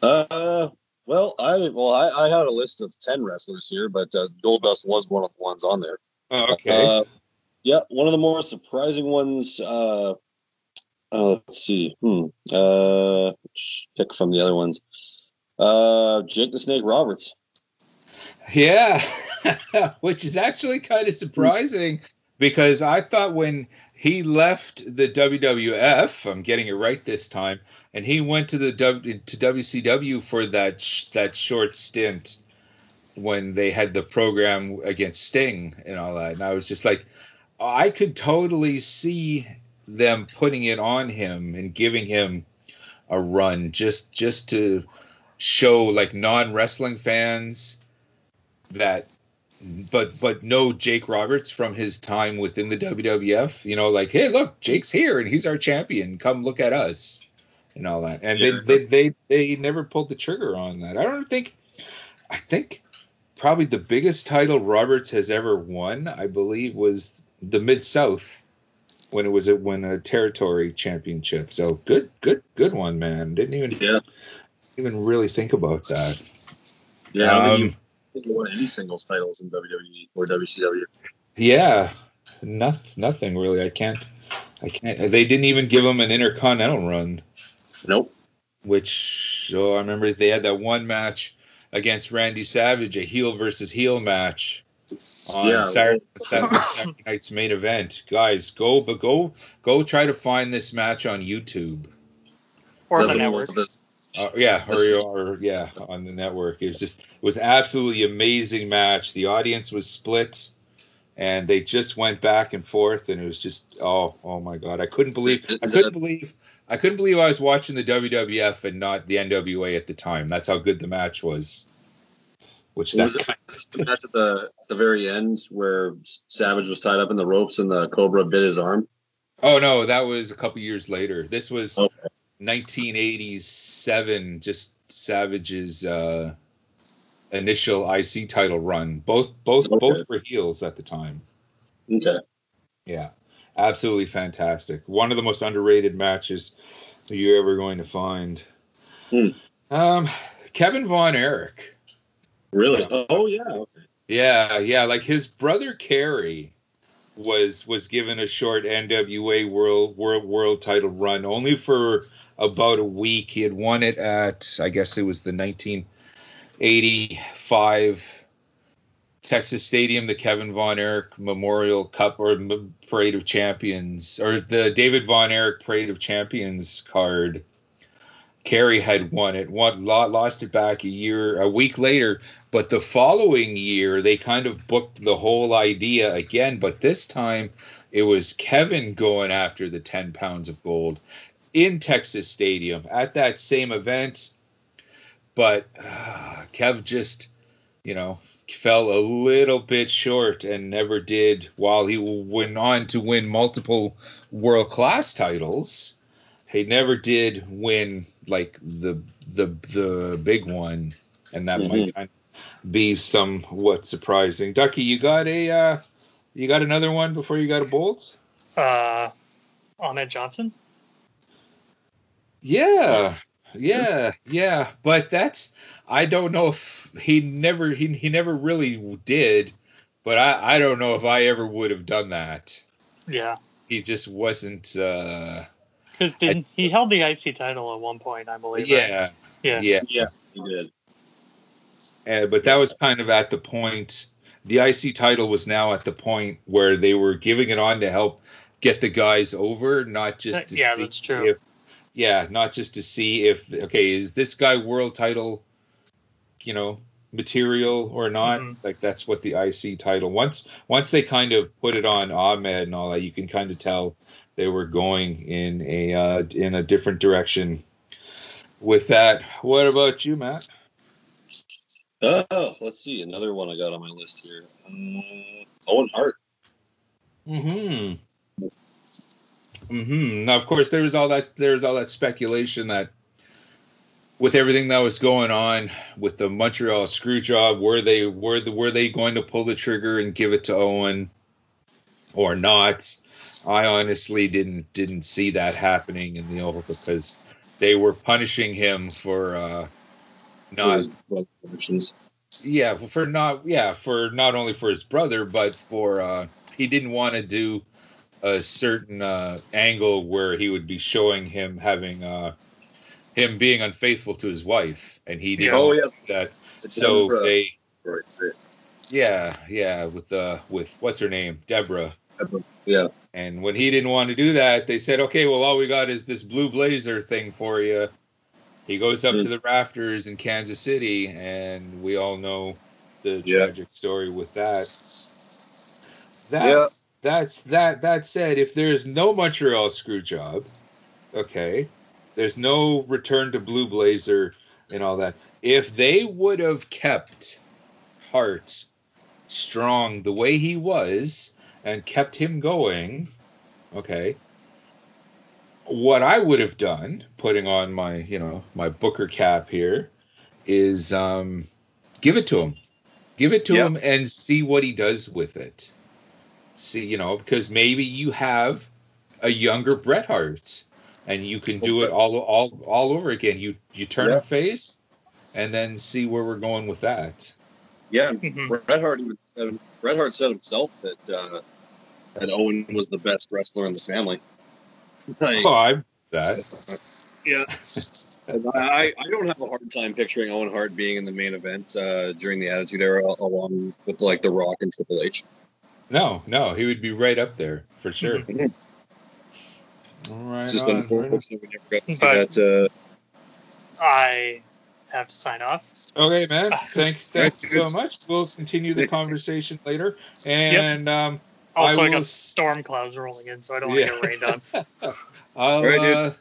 Uh, well, I well, I, I had a list of ten wrestlers here, but uh, Goldust was one of the ones on there. Oh, okay. Uh, yeah, one of the more surprising ones. Uh, uh, let's see. Hmm. Uh, pick from the other ones. Uh, Jake the Snake Roberts. Yeah, which is actually kind of surprising because I thought when he left the WWF, I'm getting it right this time, and he went to the w, to WCW for that sh- that short stint when they had the program against Sting and all that, and I was just like, I could totally see them putting it on him and giving him a run just just to show like non wrestling fans that but but no Jake Roberts from his time within the WWF, you know, like, hey, look, Jake's here and he's our champion. Come look at us, and all that. And Yeah. they, they they they never pulled the trigger on that. I don't think. I think probably the biggest title Roberts has ever won, I believe, was the Mid South when it was a when a territory championship. So good, good, good one, man. Didn't even Yeah, even really think about that. yeah. Um, I don't think he won any singles titles in WWE or WCW. Yeah, nothing, nothing really. I can't, I can't. They didn't even give him an intercontinental run, Nope. which oh, I remember they had that one match against Randy Savage, a heel versus heel match on Yeah. Saturday, Saturday, Saturday night's main event. Guys, go, but go, go try to find this match on YouTube. Or Yeah, the network. the- Uh, yeah, or, or yeah, on the network. It was just it was absolutely amazing match. The audience was split, and they just went back and forth, and it was just oh oh my god, I couldn't believe I couldn't believe I couldn't believe I was watching the WWF and not the NWA at the time. That's how good the match was. Which Was that it the match at the at the very end where Savage was tied up in the ropes and the Cobra bit his arm? oh no, that was a couple years later. This was Okay. 1987. Just Savage's uh, initial IC title run. Both both Okay. both were heels at the time. Okay. Yeah, absolutely fantastic. One of the most underrated matches you're ever going to find. Hmm. Um, Kevin Von Erich. Really? Oh yeah. Yeah, yeah, like his brother Kerry was was given a short NWA world world world title run only for about a week. He had won it at I guess it was the 1985 Texas Stadium, the Kevin Von Erich Memorial Cup or Parade of Champions or the David Von Erich Parade of Champions card. Kerry had won it, won, lost it back a year, a week later. But the following year, they kind of booked the whole idea again. But this time, it was Kevin going after the 10 pounds of gold in Texas Stadium at that same event. But uh, Kev just, you know, fell a little bit short and never did while he went on to win multiple world class titles he never did win like the the the big one and that might kind of be somewhat surprising ducky you got a uh you got another one before you got a bolt Uh, Ahmed Johnson. Yeah yeah yeah but that's i don't know if he never he, he never really did but i i don't know if i ever would have done that Yeah. he just wasn't. uh Because didn't he held the IC title at one point? I believe. right? Yeah, Yeah. yeah. Yeah, he did. Uh, but that was kind of at the point. The IC title was now at the point where they were giving it on to help get the guys over, not just to Yeah, see that's true. If, yeah, not just to see if okay, is this guy world title, you know, material or not? Mhm. Like that's what the IC title. Once once they kind of put it on Ahmed and all that, you can kind of tell they were going in a uh, in a different direction. With that, what about you, Matt? Oh, let's see. Another one I got on my list here. Uh, Owen Hart. Hmm. Hmm. Now, of course, there was all that. There was all that speculation that, with everything that was going on with the Montreal screw job, were they were the were they going to pull the trigger and give it to Owen, or not? I honestly didn't didn't see that happening in the Oval because they were punishing him for uh, not yeah for not yeah for not only for his brother but for uh he didn't want to do a certain uh angle where he would be showing him having uh him being unfaithful to his wife and he didn't. Oh, yeah. that so Deborah. they yeah yeah with uh with what's her name deborah Yeah. and when he didn't want to do that they said okay well all we got is this blue blazer thing for you he goes up Hmm. to the rafters in kansas city and we all know the Yeah. tragic story with that that Yeah. That's that that said if there's no montreal screw job okay there's no return to blue blazer and all that if they would have kept hart strong the way he was and kept him going okay what i would have done putting on my you know my booker cap here is um give it to him give it to Yeah. him and see what he does with it see you know because maybe you have a younger bret hart and you can do it all all all over again you you turn Yeah. a face and then see where we're going with that Yeah, Mhm. Bret Hart even said, Bret Hart said himself that uh, that Owen was the best wrestler in the family. Like, oh i that yeah, I, I don't have a hard time picturing Owen Hart being in the main event uh, during the Attitude Era, along with like The Rock and Triple H. no no he would be right up there for sure Mhm. All right It's just on. unfortunate we never got to see But- that. Uh, I have to sign off. Okay, man. Thanks, thanks so much. We'll continue the conversation later. And um, Also, I, will got s- storm clouds rolling in, so I don't want to Yeah. get rained on. I'll, All right, dude. uh,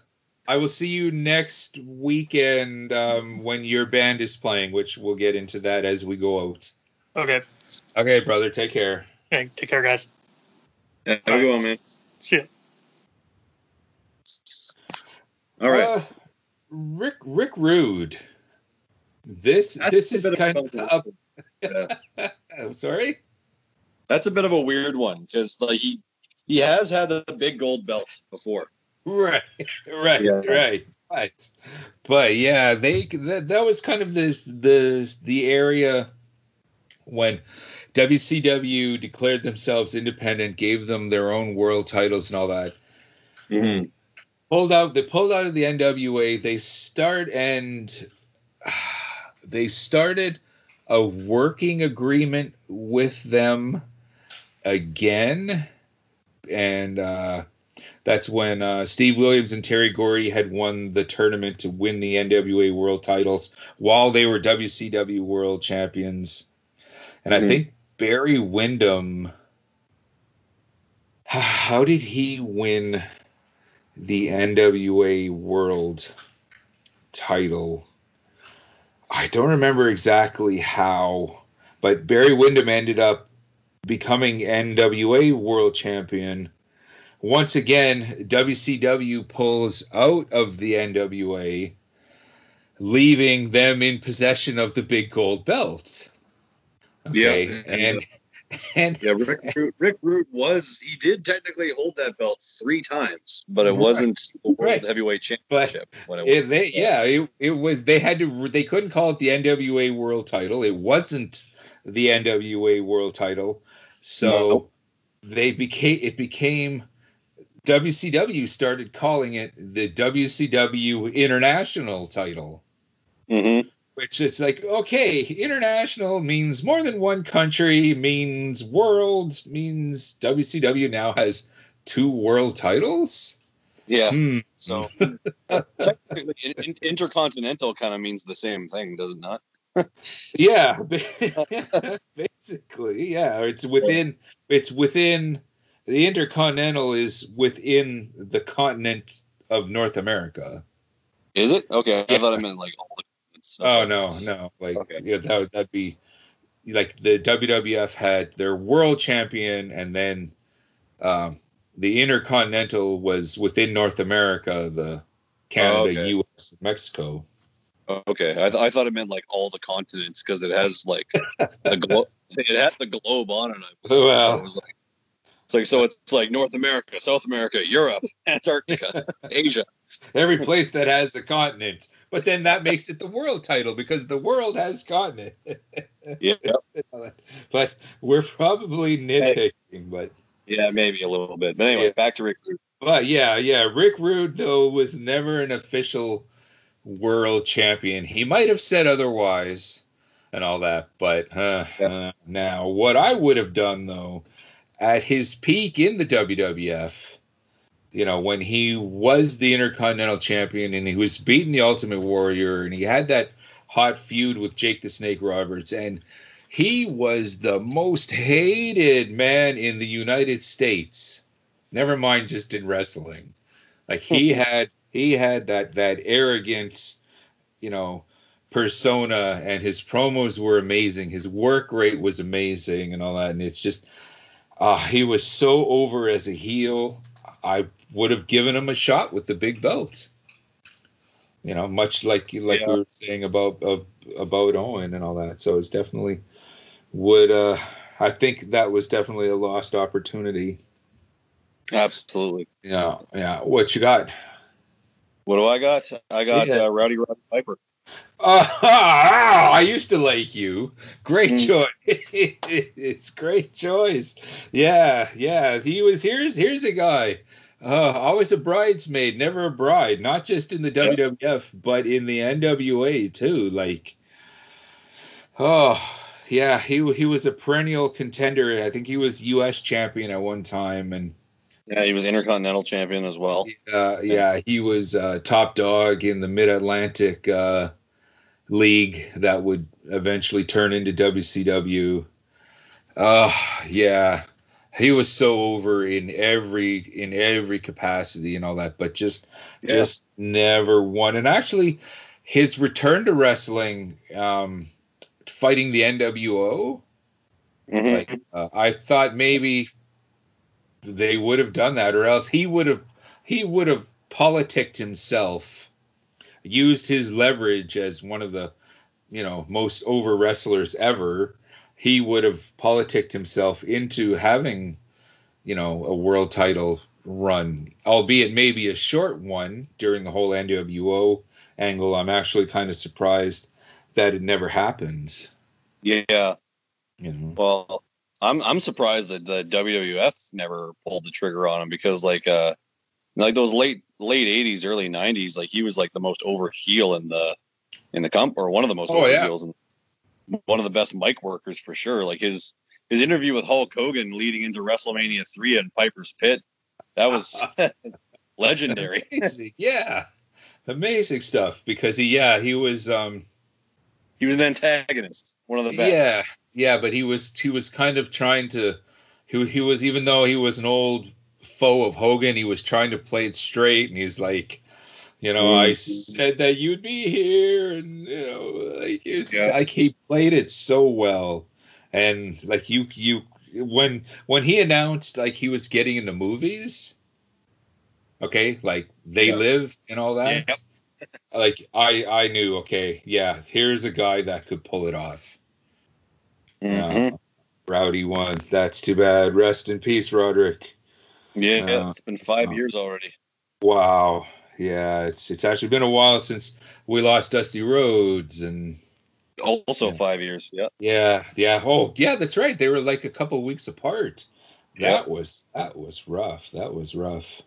I will see you next weekend um, when your band is playing, which we'll get into that as we go out. Okay. Okay, brother. Take care. Okay. Take care, guys. have a good one, man. See ya. All right. Uh, Rick Rick Rude. This That's this a is bit kind of of. a- Yeah. I'm sorry. That's a bit of a weird one because like he he has had the big gold belt before. Right, right, Yeah. right, right. But yeah, they that, that was kind of the the the area when WCW declared themselves independent, gave them their own world titles and all that. Mm-hmm. Pulled out, they pulled out of the NWA. They start and they started a working agreement with them again, and uh, that's when uh, Steve Williams and Terry Gordy had won the tournament to win the NWA World Titles while they were WCW World Champions. And I Mhm. think Barry Windham. How did he win the NWA World title? I don't remember exactly how, but Barry Windham ended up becoming NWA World Champion. Once again, WCW pulls out of the NWA, leaving them in possession of the big gold belt. Okay, Yeah. and and Yeah, Rick Rude, Rick Rude was he did technically hold that belt three times, but it Right. wasn't the world Right. heavyweight but championship. when it was. they yeah it, it was they had to they couldn't call it the NWA World Title. It wasn't the NWA World Title, so No. they became it became WCW started calling it the WCW International title, Mm-hmm. Which it's like, okay, international means more than one country, means world, means WCW now has two world titles. Yeah. Hmm. So technically, in, in- intercontinental kind of means the same thing, does it not? Yeah, basically, yeah. It's within. It's within. The Intercontinental is within the continent of North America. Is it? Okay, I Yeah. thought it meant like all the. Oh no, no. Like Okay. yeah, that would that'd be like the WWF had their world champion, and then um, the Intercontinental was within North America, the Canada, Oh, okay. U.S., Mexico. Okay, I, th- I thought it meant like all the continents because it has like the globe. It had the globe on it. Well. so it was like it's like so it's like North America, South America, Europe, Antarctica, Asia. Every place that has a continent, but then that makes it the world title because the world has continent. Yeah, but we're probably nitpicking, but yeah, maybe a little bit. But anyway, Yeah. back to Rick. Rude. But yeah, yeah, Rick Rude though was never an official world champion. He might have said otherwise and all that, but uh, uh, now what I would have done though, at his peak in the WWF, you know, when he was the Intercontinental Champion and he was beating the Ultimate Warrior and he had that hot feud with Jake the Snake Roberts and he was the most hated man in the United States never mind just in wrestling. Like he had he had that that arrogant you know persona and his promos were amazing. His work rate was amazing and all that. And it's just uh he was so over as a heel i would have given him a shot with the big belt you know much like like Yeah. we were saying about of, about owen and all that so it's definitely would uh i think that was definitely a lost opportunity Absolutely. yeah, yeah. What you got? What do I got? I got Yeah. uh, Rowdy Roddy Piper. Uh, I used to like you. Great Mm. choice. it's great choice. Yeah, yeah. He was here's here's a guy. Uh, always a bridesmaid, never a bride. Not just in the WWF, but in the NWA too. Like, oh yeah, he he was a perennial contender. I think he was U.S. champion at one time, and Yeah, he was Intercontinental Champion as well. Uh, yeah, he was uh, top dog in the Mid Atlantic uh, League that would eventually turn into WCW. Uh, yeah, he was so over in every in every capacity and all that, but just Yeah. just never won. And actually, his return to wrestling, um, fighting the NWO, Mhm. like uh, I thought maybe they would have done that, or else he would have he would have politicked himself, used his leverage as one of the you know most over wrestlers ever. He would have politicked himself into having you know a world title run, albeit maybe a short one during the whole NWO angle. I'm actually kind of surprised that it never happened. Yeah. You know. Well, I'm I'm surprised that the WWF never pulled the trigger on him because like uh like those late late 80s early 90s like he was like the most over heel in the in the comp or one of the most Oh, over yeah. heels and one of the best mic workers for sure. Like his his interview with Hulk Hogan leading into WrestleMania 3 in Piper's Pit that was legendary. Amazing. yeah. Amazing stuff because he yeah he was um he was an antagonist one of the best. Yeah yeah but he was he was kind of trying to he, he was even though he was an old foe of hogan he was trying to play it straight and he's like you know i Mhm. said that you'd be here and you know like it's Yeah. like he played it so well and like you you when when he announced like he was getting into movies okay like they Yeah. live and all that Yep. like i i knew okay yeah here's a guy that could pull it off Mhm. Uh, rowdy one that's too bad. Rest in peace roderick. Yeah uh, it's been 5 uh, years already. Wow. Yeah it's it's actually been a while since we lost dusty rhodes and also Yeah. 5 years yeah. Yeah yeah. Oh yeah that's right. They were like a couple weeks apart. Yeah. that was that was rough. That was rough.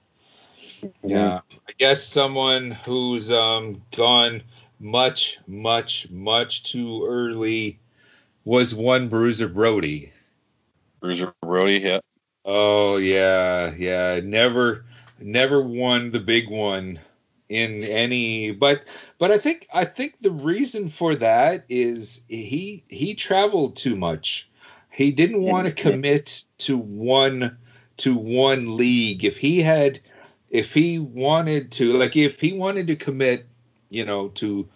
Yeah, I guess someone who's um, gone much, much, much too early was one Bruiser Brody. Bruiser Brody, yeah. Oh yeah, yeah. Never, never won the big one in any. But, but I think I think the reason for that is he he traveled too much. He didn't want to commit to one to one league. If he had, if he wanted to, like, if he wanted to commit, you know, to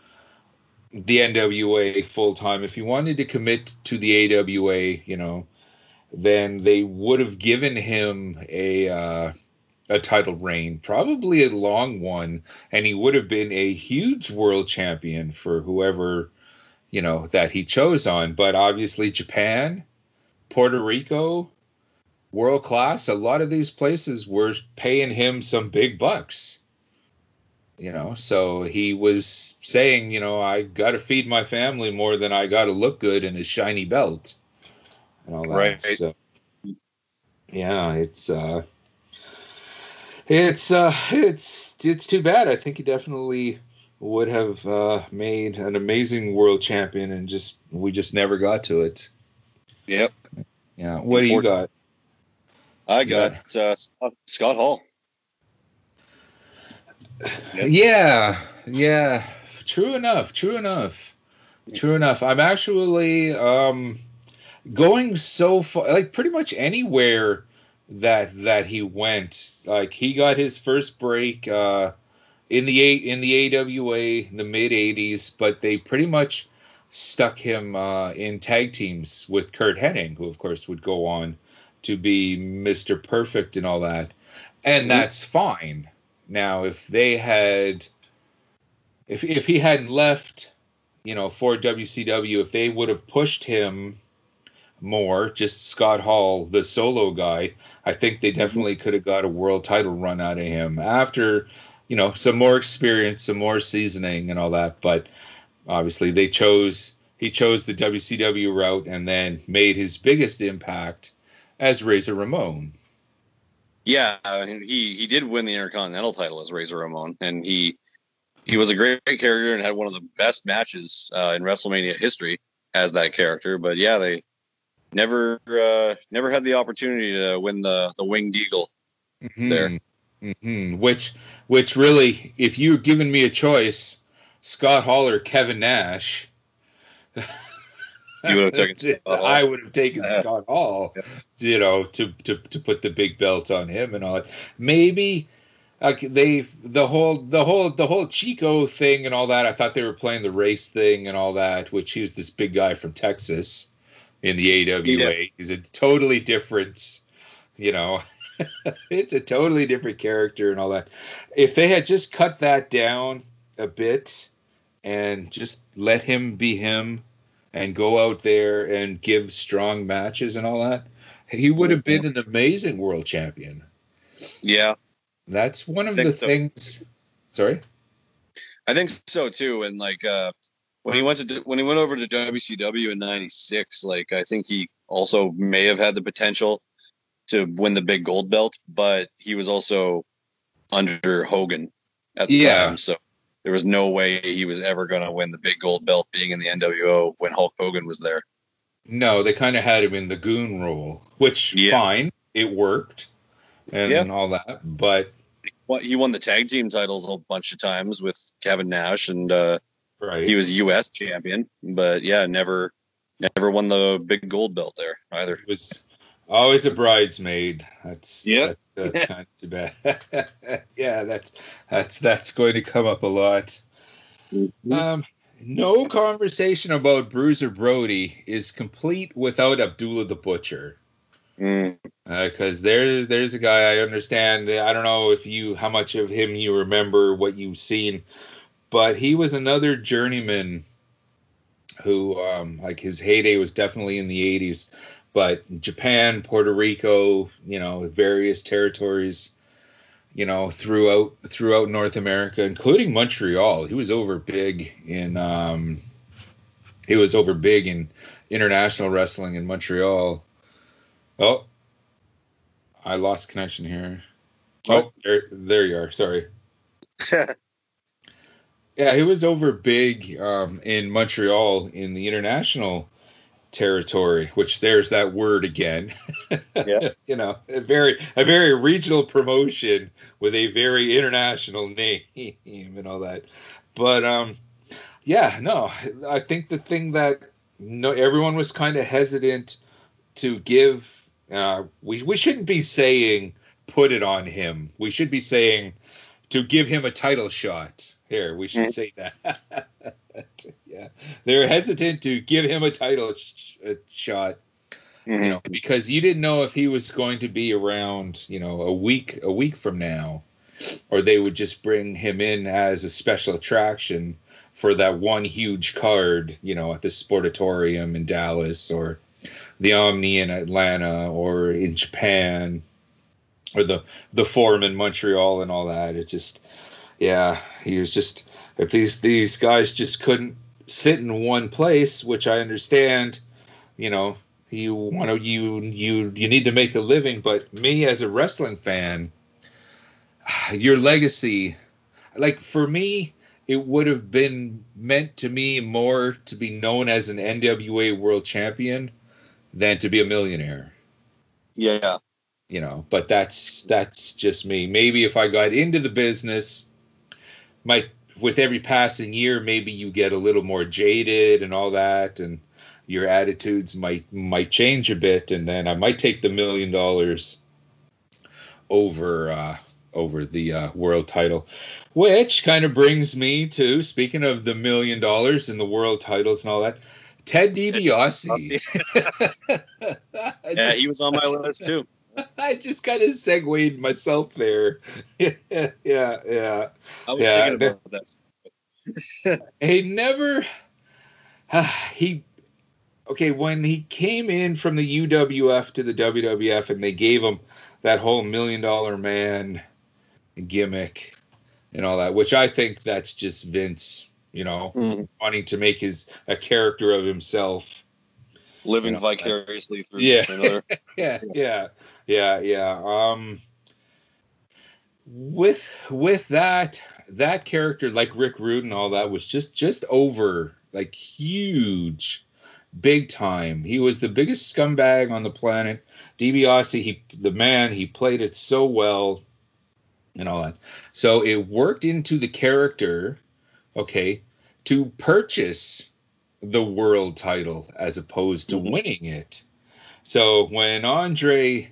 the NWA full time, if he wanted to commit to the AWA, you know, then they would have given him a uh, a title reign, probably a long one, and he would have been a huge world champion for whoever you know that he chose on. But obviously, Japan, Puerto Rico, world class. A lot of these places were paying him some big bucks. You know, so he was saying, you know, I got to feed my family more than I got to look good in a shiny belt and all that. Right. So, yeah, it's uh, it's uh, it's it's too bad. I think he definitely would have uh, made an amazing world champion, and just we just never got to it. Yep. Yeah. What do you got? I got uh, Scott Hall. Yeah, yeah. True enough. True enough. True enough. I'm actually um, going so far, like pretty much anywhere that that he went. Like he got his first break uh, in the eight in the AWA in the mid '80s, but they pretty much stuck him uh, in tag teams with Curt Hennig, who of course would go on to be Mr. Perfect and all that. And that's fine. Now, if they had, if if he hadn't left, you know, for WCW, if they would have pushed him more, just Scott Hall, the solo guy, I think they mhm. definitely could have got a world title run out of him after, you know, some more experience, some more seasoning and all that. But obviously, they chose he chose the WCW route and then made his biggest impact as Razor Ramon. Yeah, he he did win the Intercontinental title as Razor Ramon, and he he was a great, great character and had one of the best matches uh, in WrestleMania history as that character. But yeah, they never uh, never had the opportunity to win the the Winged Eagle Mhm. there. Mhm. Which, which really, if you were given me a choice, Scott Hall or Kevin Nash, You would have taken Scott Hall. I would have taken Yeah. Scott Hall, you know, to, to to put the big belt on him and all that. Maybe like they the whole the whole the whole Chico thing and all that. I thought they were playing the race thing and all that, which he's this big guy from Texas in the AWA. Yeah. He's a totally different, you know. it's a totally different character and all that. If they had just cut that down a bit and just let him be him and go out there and give strong matches and all that, he would have been an amazing world champion. Yeah, That's one of the so. things. Sorry. I think so too. And like uh, when he went to when he went over to WCW in '96, like I think he also may have had the potential to win the big gold belt, but he was also under Hogan at the Yeah. time, so there was no way he was ever going to win the big gold belt being in the NWO when Hulk Hogan was there. No, they kind of had him in the goon role, which Yeah. fine, it worked and Yeah. all that. But Well, He won the tag team titles a bunch of times with Kevin Nash, and uh, right, he was U.S. champion, but yeah, never never won the big gold belt there either. He was always a bridesmaid. That's Yep. That's, that's kind of too bad. yeah, that's that's that's going to come up a lot. Um, no conversation about Bruiser Brody is complete without Abdullah the Butcher. Mm, because there's there's a guy I understand. I don't know if you how much of him you remember what you've seen, but he was another journeyman who um, like his heyday was definitely in the 80s. But Japan, Puerto Rico, you know, various territories, you know, throughout throughout North America, including Montreal. He was over big in um, he was over big in international wrestling in Montreal. Oh, I lost connection here. Oh, there, there you are. Sorry. Yeah, he was over big um, in Montreal in the international territory, which there's that word again. Yeah. you know, a very a very regional promotion with a very international name and all that. But um yeah, no, I think the thing that no everyone was kind of hesitant to give uh we we shouldn't be saying put it on him. We should be saying to give him a title shot. Here, we should Mhm. say that. yeah, they're hesitant to give him a title sh- a shot, you Mhm. know, because you didn't know if he was going to be around, you know, a week a week from now, or they would just bring him in as a special attraction for that one huge card, you know, at the Sportatorium in Dallas or the Omni in Atlanta or in Japan or the the Forum in Montreal and all that. It just yeah, he was just if these these guys just couldn't sit in one place, which I understand, you know, you want to you you you need to make a living, but me as a wrestling fan, your legacy like for me it would have been meant to me more to be known as an NWA world champion than to be a millionaire Yeah. you know but that's that's just me maybe if i got into the business might with every passing year maybe you get a little more jaded and all that and your attitudes might might change a bit and then i might take the million dollars over uh over the uh, world title which kind of brings me to speaking of the million dollars and the world titles and all that ted DiBiase. I Yeah, he was on my list too. I just kind of segued myself there. yeah, yeah, yeah. I was Yeah, thinking about that. He never. he. Okay, when he came in from the UWF to the WWF and they gave him that whole million dollar man gimmick and all that, which I think that's just Vince, you know, Mhm. wanting to make his a character of himself. Living You know, vicariously through Yeah. another. yeah, yeah, yeah, yeah. Um, with with that that character like Rick Rude and all that was just just over like huge, big time. He was the biggest scumbag on the planet. DiBiase, he the man, he played it so well, and all that. So it worked into the character, okay, to purchase the world title as opposed to Mhm. winning it. So when Andre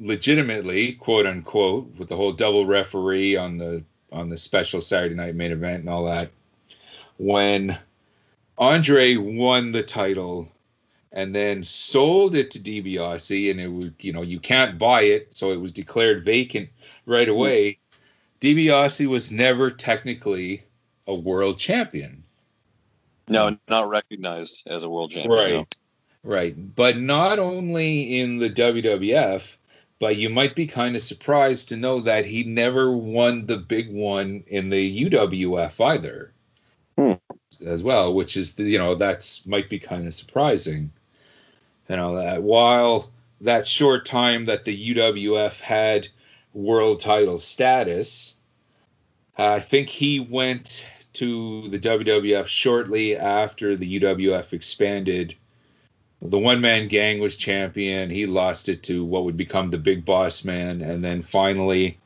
legitimately, quote unquote, with the whole double referee on the on the special Saturday night main event and all that, when Andre won the title and then sold it to DiBiase and it was you know you can't buy it so it was declared vacant right away DiBiase was never technically a world champion No, not recognized as a world champion. Right. no. Right. But not only in the WWF, but you might be kind of surprised to know that he never won the big one in the UWF either. Hmm. As well, which is the, you know, that's might be kind of surprising. You know, that while that short time that the UWF had world title status, I think he went to the WWF shortly after the UWF expanded the one man gang was champion. He lost it to what would become the big boss man, and then finally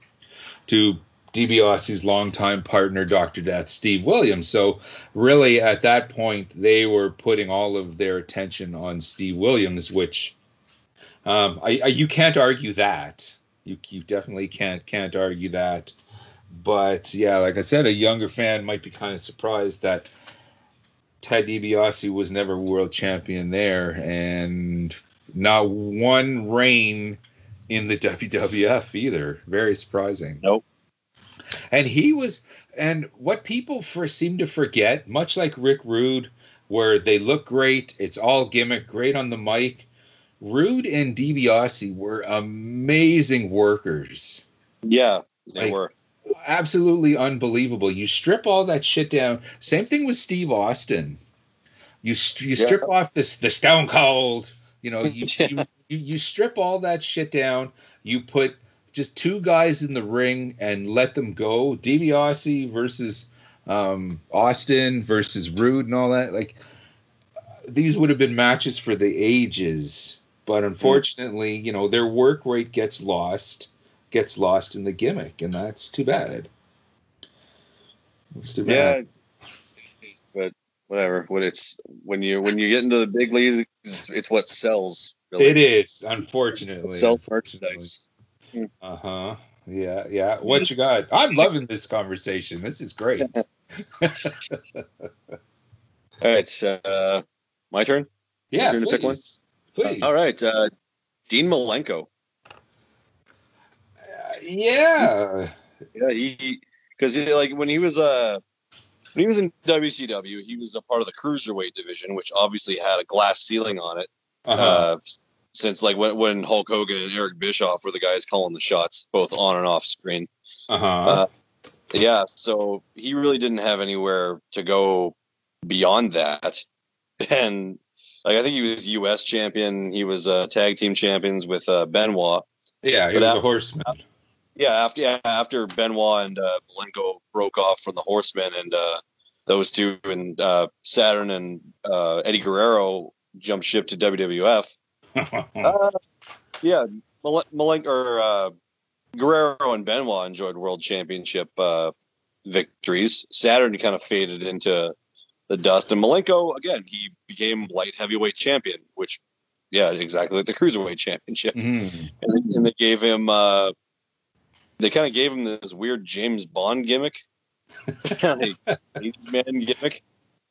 to DiBiase's longtime partner, Dr. Death, Steve Williams. So, really, at that point, they were putting all of their attention on Steve Williams, which um, I, I, you can't argue that. You, you definitely can't can't argue that. But yeah, like I said, a younger fan might be kind of surprised that Ted DiBiase was never world champion there, and not one reign in the WWF either. Very surprising. Nope. And he was, and what people for seem to forget, much like Rick Rude, where they look great, it's all gimmick, great on the mic. Rude and DiBiase were amazing workers Yeah, they Like- were. Absolutely unbelievable. You strip all that shit down. Same thing with Steve Austin. You you Yeah. strip off this the Stone Cold. You know you, Yeah. you you you strip all that shit down. You put just two guys in the ring and let them go. DiBiase versus um, Austin versus Rude and all that. Like these would have been matches for the ages, but unfortunately, you know, their work rate gets lost, gets lost in the gimmick, and that's too bad. It's too bad. Yeah, but whatever. When it's when you when you get into the big leagues, it's, what sells. Really. It is, unfortunately. It sells merchandise. Uh huh. Yeah, yeah. What you got? I'm loving this conversation. This is great. All right, uh, my turn. yeah, turn to please. pick one? Please. All right, uh, Dean Malenko. Yeah. Yeah, he because like when he was uh when he was in WCW, he was a part of the cruiserweight division, which obviously had a glass ceiling on it. Uh-huh. Uh, since like when, when Hulk Hogan and Eric Bischoff were the guys calling the shots, both on and off screen. Uh-huh. Uh, yeah, so he really didn't have anywhere to go beyond that. And like I think he was U.S. champion. He was uh, tag team champions with uh, Benoit. yeah, he but was after- a horseman. Yeah, after yeah, after Benoit and uh, Malenko broke off from the Horsemen, and uh, those two and uh, Saturn and uh, Eddie Guerrero jumped ship to WWF. Uh, yeah, Mal- Malenko or uh, Guerrero and Benoit enjoyed World Championship uh, victories. Saturn kind of faded into the dust, and Malenko again he became light heavyweight champion, which yeah, exactly like the cruiserweight championship Mhm. and, and they gave him uh they kind of gave him this weird James Bond gimmick, like, man gimmick.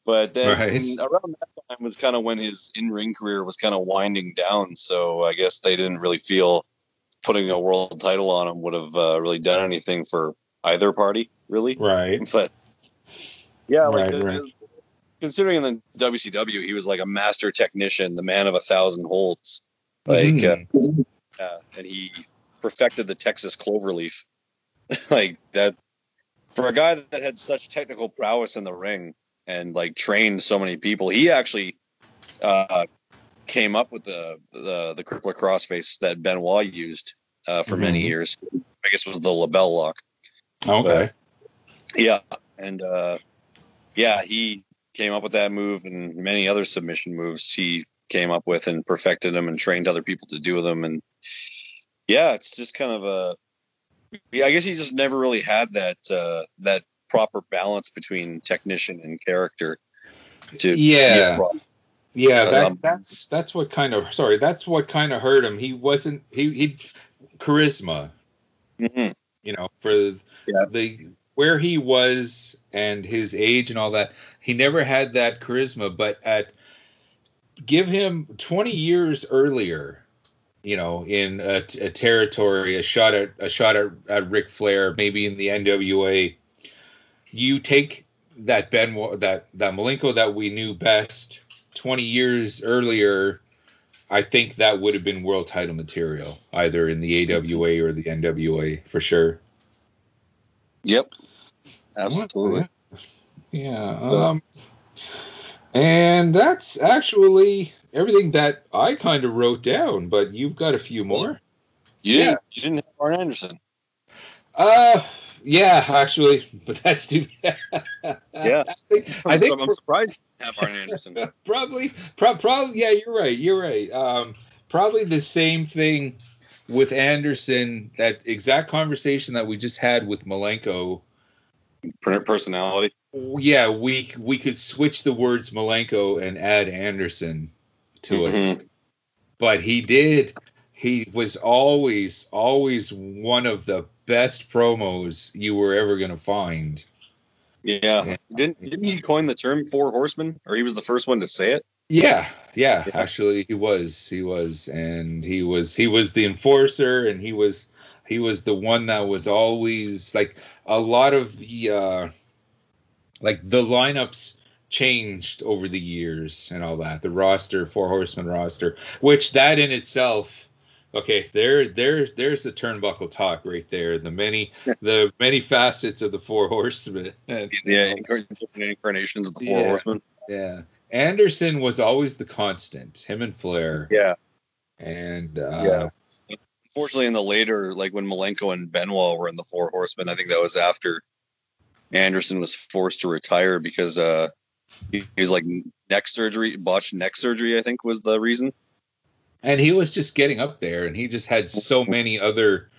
But then Right. around that time was kind of when his in ring career was kind of winding down. So I guess they didn't really feel putting a world title on him would have uh, really done anything for either party, really. Right. But yeah, like Right, the- right. considering in the WCW he was like a master technician, the man of a thousand holds. Like Mhm. uh, uh, and he perfected the Texas cloverleaf. like that for a guy that had such technical prowess in the ring and like trained so many people. He actually uh, came up with the the the crippler crossface that Benoit used uh, for many Mhm. years. I guess it was the LeBell lock. Okay. Yeah, and uh, yeah, he came up with that move and many other submission moves he came up with and perfected them and trained other people to do them. And yeah, it's just kind of a yeah. I guess he just never really had that uh, that proper balance between technician and character. To Yeah. Yeah, that, Um, that's that's what kind of sorry, that's what kind of hurt him. He wasn't he he charisma, Mhm. you know, for Yeah. the where he was and his age and all that. He never had that charisma, but at give him 20 years earlier, you know, in a, a territory, a shot at a shot at, at Ric Flair, maybe in the NWA, you take that Ben that that Malenko that we knew best 20 years earlier, I think that would have been world title material, either in the AWA or the NWA for sure. Yep. Absolutely. Yeah. Um, and that's actually everything that I kind of wrote down, but you've got a few more. You Yeah. didn't. You didn't have Arn Anderson. Uh, yeah, actually, but that's too. Bad. Yeah. I think, I think I'm surprised you didn't have Arn Anderson. probably, pro- probably, yeah, you're right. You're right. Um, probably the same thing with Anderson. That exact conversation that we just had with Malenko. Per- Personality. Yeah, we we could switch the words Malenko and add Anderson to it, Mhm. but he did. He was always, always one of the best promos you were ever going to find. Yeah. Yeah. Didn't didn't he coin the term four horsemen? Or he was the first one to say it? Yeah, yeah, Yeah. actually he was. He was and he was he was the enforcer and he was he was the one that was always like a lot of the uh like the lineups changed over the years and all that. The roster, four Horsemen roster, which that in itself okay, there there there's the turnbuckle talk right there. The many the many facets of the four horsemen. And, Yeah, incarnations of the four Yeah. horsemen. yeah. Anderson was always the constant, him and Flair. Yeah. And uh, yeah. unfortunately, in the later, like when Malenko and Benoit were in the Four Horsemen, I think that was after Anderson was forced to retire because uh, he, was like neck surgery, botched neck surgery. I think was the reason. and he was just getting up there, and he just had so many other,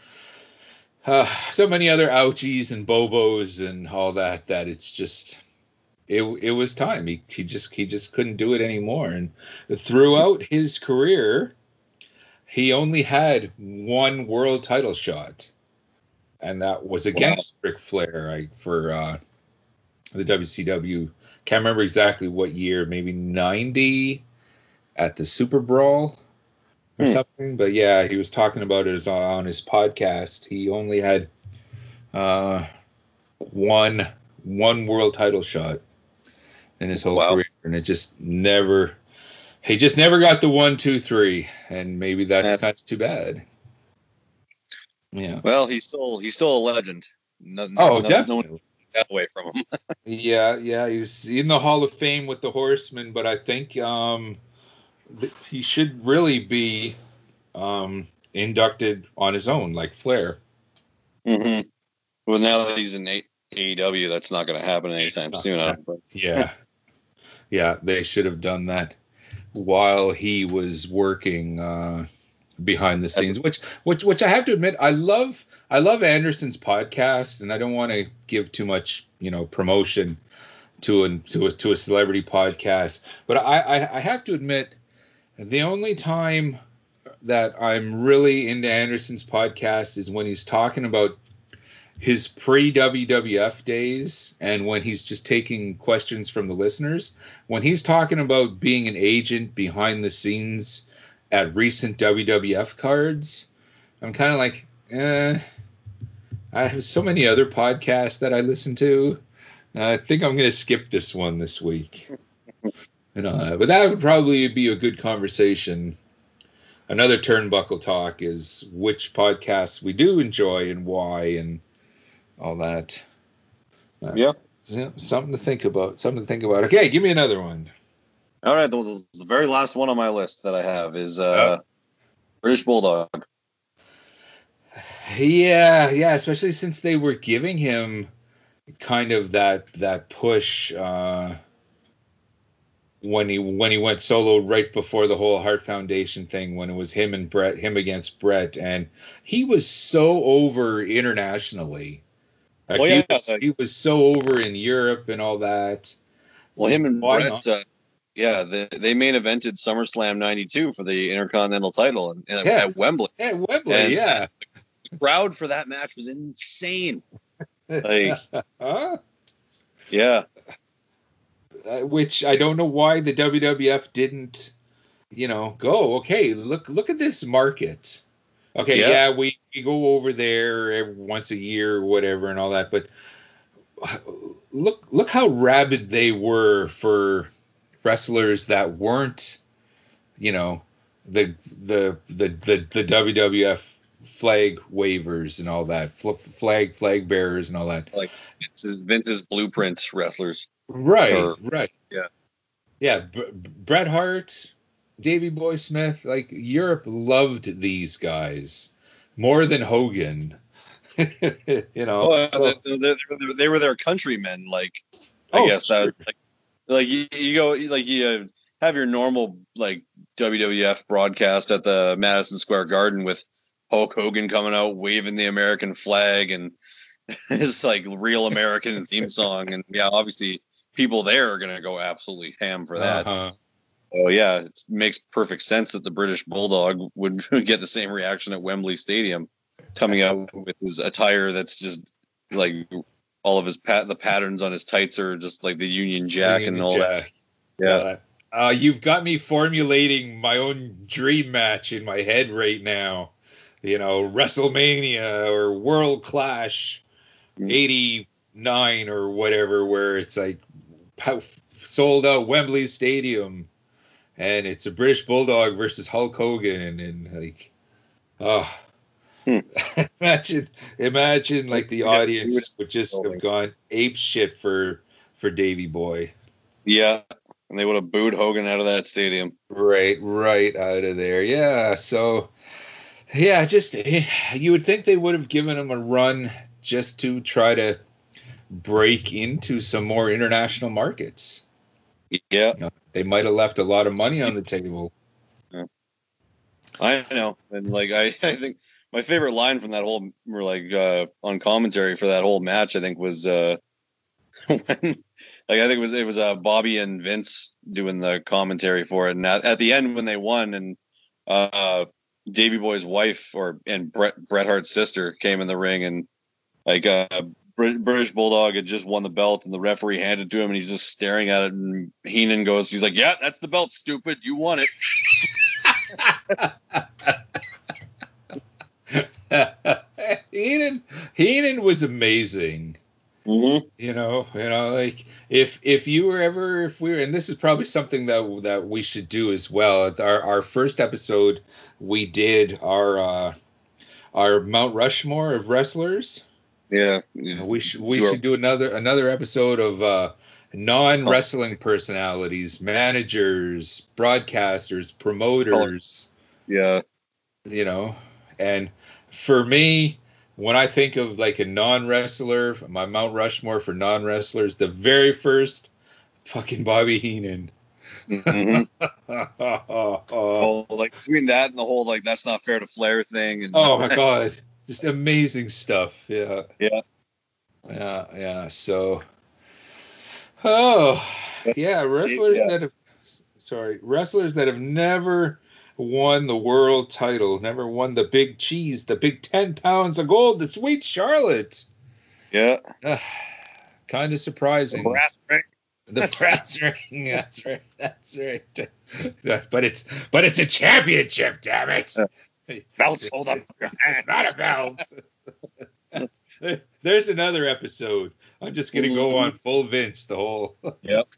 uh, so many other ouchies and bobos and all that that it's just, it it was time. He he just he just couldn't do it anymore. And throughout his career, he only had one world title shot, and that was against Ric Flair I, for uh, the WCW. Can't remember exactly what year, maybe ninety at the Super Brawl or Hmm. something. But yeah, he was talking about it on his podcast. He only had uh, one one world title shot in his whole Wow. career, and it just never. He just never got the one, two, three, and maybe that's kind of too bad. Yeah. Well, he's still he's still a legend. No, Oh, no- No definitely. one away from him. Yeah, yeah, he's in the Hall of Fame with the Horsemen, but I think um, th- he should really be um, inducted on his own, like Flair. Mm-hmm. Well, now that he's in AEW, that's not going to happen anytime soon. I. Yeah, yeah, they should have done that while he was working uh, behind the scenes. Which, which, which I have to admit, I love. I love Anderson's podcast, and I don't want to give too much, you know, promotion to a to a to a celebrity podcast. But I, I, I have to admit, the only time that I'm really into Anderson's podcast is when he's talking about his pre WWF days and when he's just taking questions from the listeners. When he's talking about being an agent behind the scenes at recent WWF cards, I'm kind of like, eh. I have so many other podcasts that I listen to. I think I'm going to skip this one this week. You know, but that would probably be a good conversation. Another turnbuckle talk is which podcasts we do enjoy and why and all that. Uh, Yeah. something to think about. Something to think about. Okay, give me another one. All right, the, the very last one on my list that I have is uh, British Bulldog. Yeah, yeah, especially since they were giving him kind of that that push uh when he when he went solo right before the whole Heart Foundation thing when it was him and Bret him against Bret and he was so over internationally. Like, Well, he, yeah, was, like- he was so over in Europe and all that. Well, him and Why Bret, uh, yeah, they, they main evented SummerSlam '92 for the Intercontinental title and, and Yeah. at Wembley. Yeah, Wembley, And- yeah. The crowd for that match was insane. Like, Huh? yeah, uh, which I don't know why the WWF didn't, you know, go. Okay, look look at this market. Okay, Yeah. yeah, we, we go over there every, once a year or whatever and all that, but uh, look look how rabid they were for wrestlers that weren't, you know, the the the the, the WWF flag wavers and all that, fl- flag flag bearers and all that. Like it's his, Vince's blueprints wrestlers. Right, Or- right. yeah. Yeah, B- Bret Hart, Davey Boy Smith, like Europe loved these guys more than Hogan. you know. Oh, so- they, they, they- they were their countrymen. Like, I Oh, guess sure. that like, like you, you go like you have your normal like WWF broadcast at the Madison Square Garden with Hulk Hogan coming out waving the American flag and his like real American theme song, and yeah, obviously people there are gonna go absolutely ham for that. Uh-huh. Oh yeah, it makes perfect sense that the British Bulldog would get the same reaction at Wembley Stadium, coming out with his attire that's just like all of his pat the patterns on his tights are just like the Union Jack and all that. Jack. Yeah, Uh, you've got me formulating my own dream match in my head right now. You know, WrestleMania or World Clash Mm. 89 or whatever, where it's like sold out Wembley Stadium and it's a British Bulldog versus Hulk Hogan and like, oh. Hmm. imagine, imagine like the audience would just have gone ape shit for for Davey Boy. yeah, and they would have booed Hogan out of that stadium. Right, right out of there. Yeah. So, yeah, just you would think they would have given him a run just to try to break into some more international markets. Yeah, You know, they might have left a lot of money on the table. I know, and like I, I think my favorite line from that whole, or like uh, on commentary for that whole match, I think was uh, when, like I think it was it was uh, Bobby and Vince doing the commentary for it, and at, at the end when they won, and uh, Davey Boy's wife or and Bret Bret Hart's sister came in the ring, and like uh, Brit- British Bulldog had just won the belt, and the referee handed it to him, and he's just staring at it, and Heenan goes, he's like, "Yeah, that's the belt, stupid, you won it." Heenan, Heenan was amazing. Mm-hmm. You know, you know, like if if you were ever if we were, and this is probably something that that we should do as well. Our our first episode, we did our uh our Mount Rushmore of wrestlers. Yeah, yeah. We should we Do should do another another episode of uh non wrestling personalities, managers, broadcasters, promoters yeah. you know and for me when i think of like a non-wrestler my mount rushmore for non-wrestlers the very first fucking bobby heenan Mhm. oh oh, like between that and the whole like that's not fair to Flair thing. And oh my god just amazing stuff yeah Yeah. yeah yeah so oh yeah wrestlers Yeah. that have sorry wrestlers that have never won the world title. Never won the big cheese the big 10 pounds of gold the sweet charlotte. Yeah, kind of surprising. Brass ring. the brass ring that's right that's right. But it's but it's a championship damn it. Belts hold up your it's not a belt. there's another episode. I'm just gonna go mm-hmm. on full vince the whole Yep.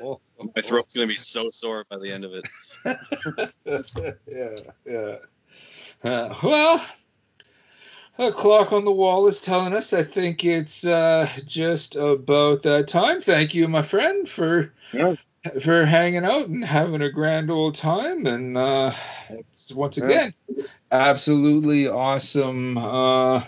whole- My throat's gonna be so sore by the end of it. yeah, yeah. Uh, well, a clock on the wall is telling us. I think it's uh, just about that time. Thank you, my friend, for Yeah. for hanging out and having a grand old time. And uh, it's once Yeah. again, absolutely awesome uh,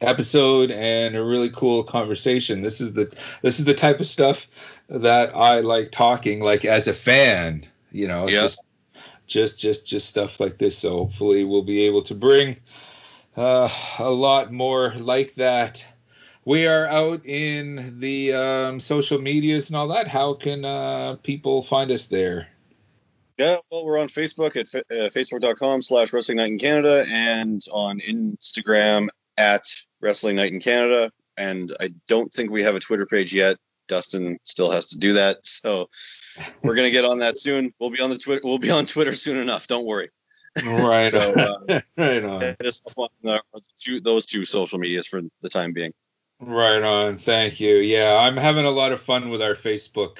episode and a really cool conversation. This is the this is the type of stuff that I like talking like as a fan. You know, Yeah. just just just just stuff like this. So hopefully we'll be able to bring uh, a lot more like that. We are out in the um, social medias and all that. How can uh, people find us there? Yeah, well, we're on Facebook at fa- uh, facebook.com slash wrestling night in Canada and on Instagram at wrestling night in Canada. And I don't think we have a Twitter page yet. Dustin still has to do that. So we're going to get on that soon. We'll be on the Twitter. We'll be on Twitter soon enough. Don't worry. Right, So, uh, right on. Hit us up on the two, those two social medias for the time being. Right on. Thank you. Yeah, I'm having a lot of fun with our Facebook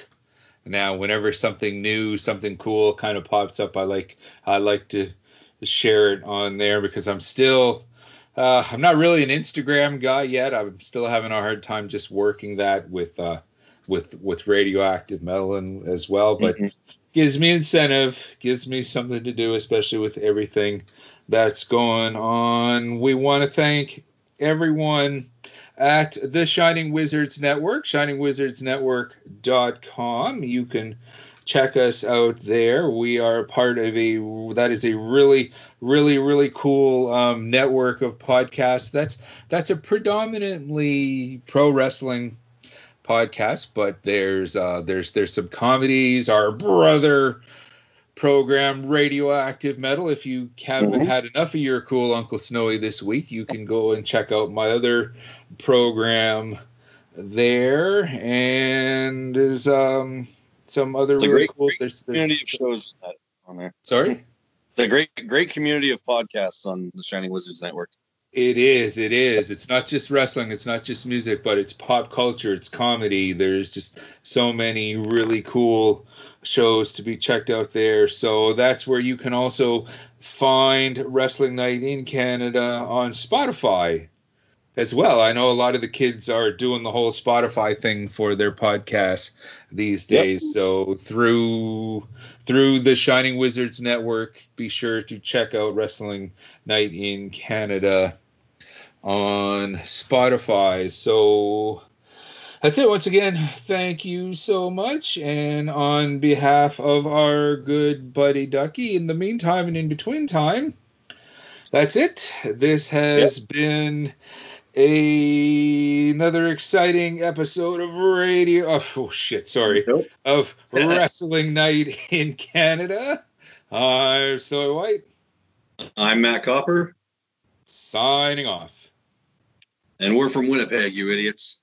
now. Whenever something new, something cool kind of pops up, I like I like to share it on there because I'm still uh, I'm not really an Instagram guy yet. I'm still having a hard time just working that with uh, with with radioactive metal and as well, but Mhm. gives me incentive, gives me something to do, especially with everything that's going on. We want to thank everyone at the Shining Wizards Network, shiningwizardsnetwork.com. You can check us out there. We are part of a that is a really really really cool um, network of podcasts. That's that's a predominantly pro wrestling podcast, but there's uh, there's there's some comedies. Our brother program radioactive metal if you haven't Mhm. had enough of your cool uncle snowy this week you can go and check out my other program there and there's um some other It's really great- cool great there's, there's Community of shows on there. sorry It's a great, great community of podcasts on the Shining Wizards Network. It is. It is. It's not just wrestling. It's not just music, but it's pop culture. It's comedy. There's just so many really cool shows to be checked out there. So that's where you can also find Wrestling Night in Canada on Spotify. as well. I know a lot of the kids are doing the whole Spotify thing for their podcasts these Yep. days. So through through the Shining Wizards network, be sure to check out Wrestling Night in Canada on Spotify. So that's it. Once again, thank you so much. And on behalf of our good buddy Ducky, in the meantime and in between time, that's it. This has been a, another exciting episode of radio. Oh, oh shit! Sorry, Nope. of Wrestling Night in Canada. I'm Snowy White, I'm Matt Copper, signing off. And we're from Winnipeg, you idiots.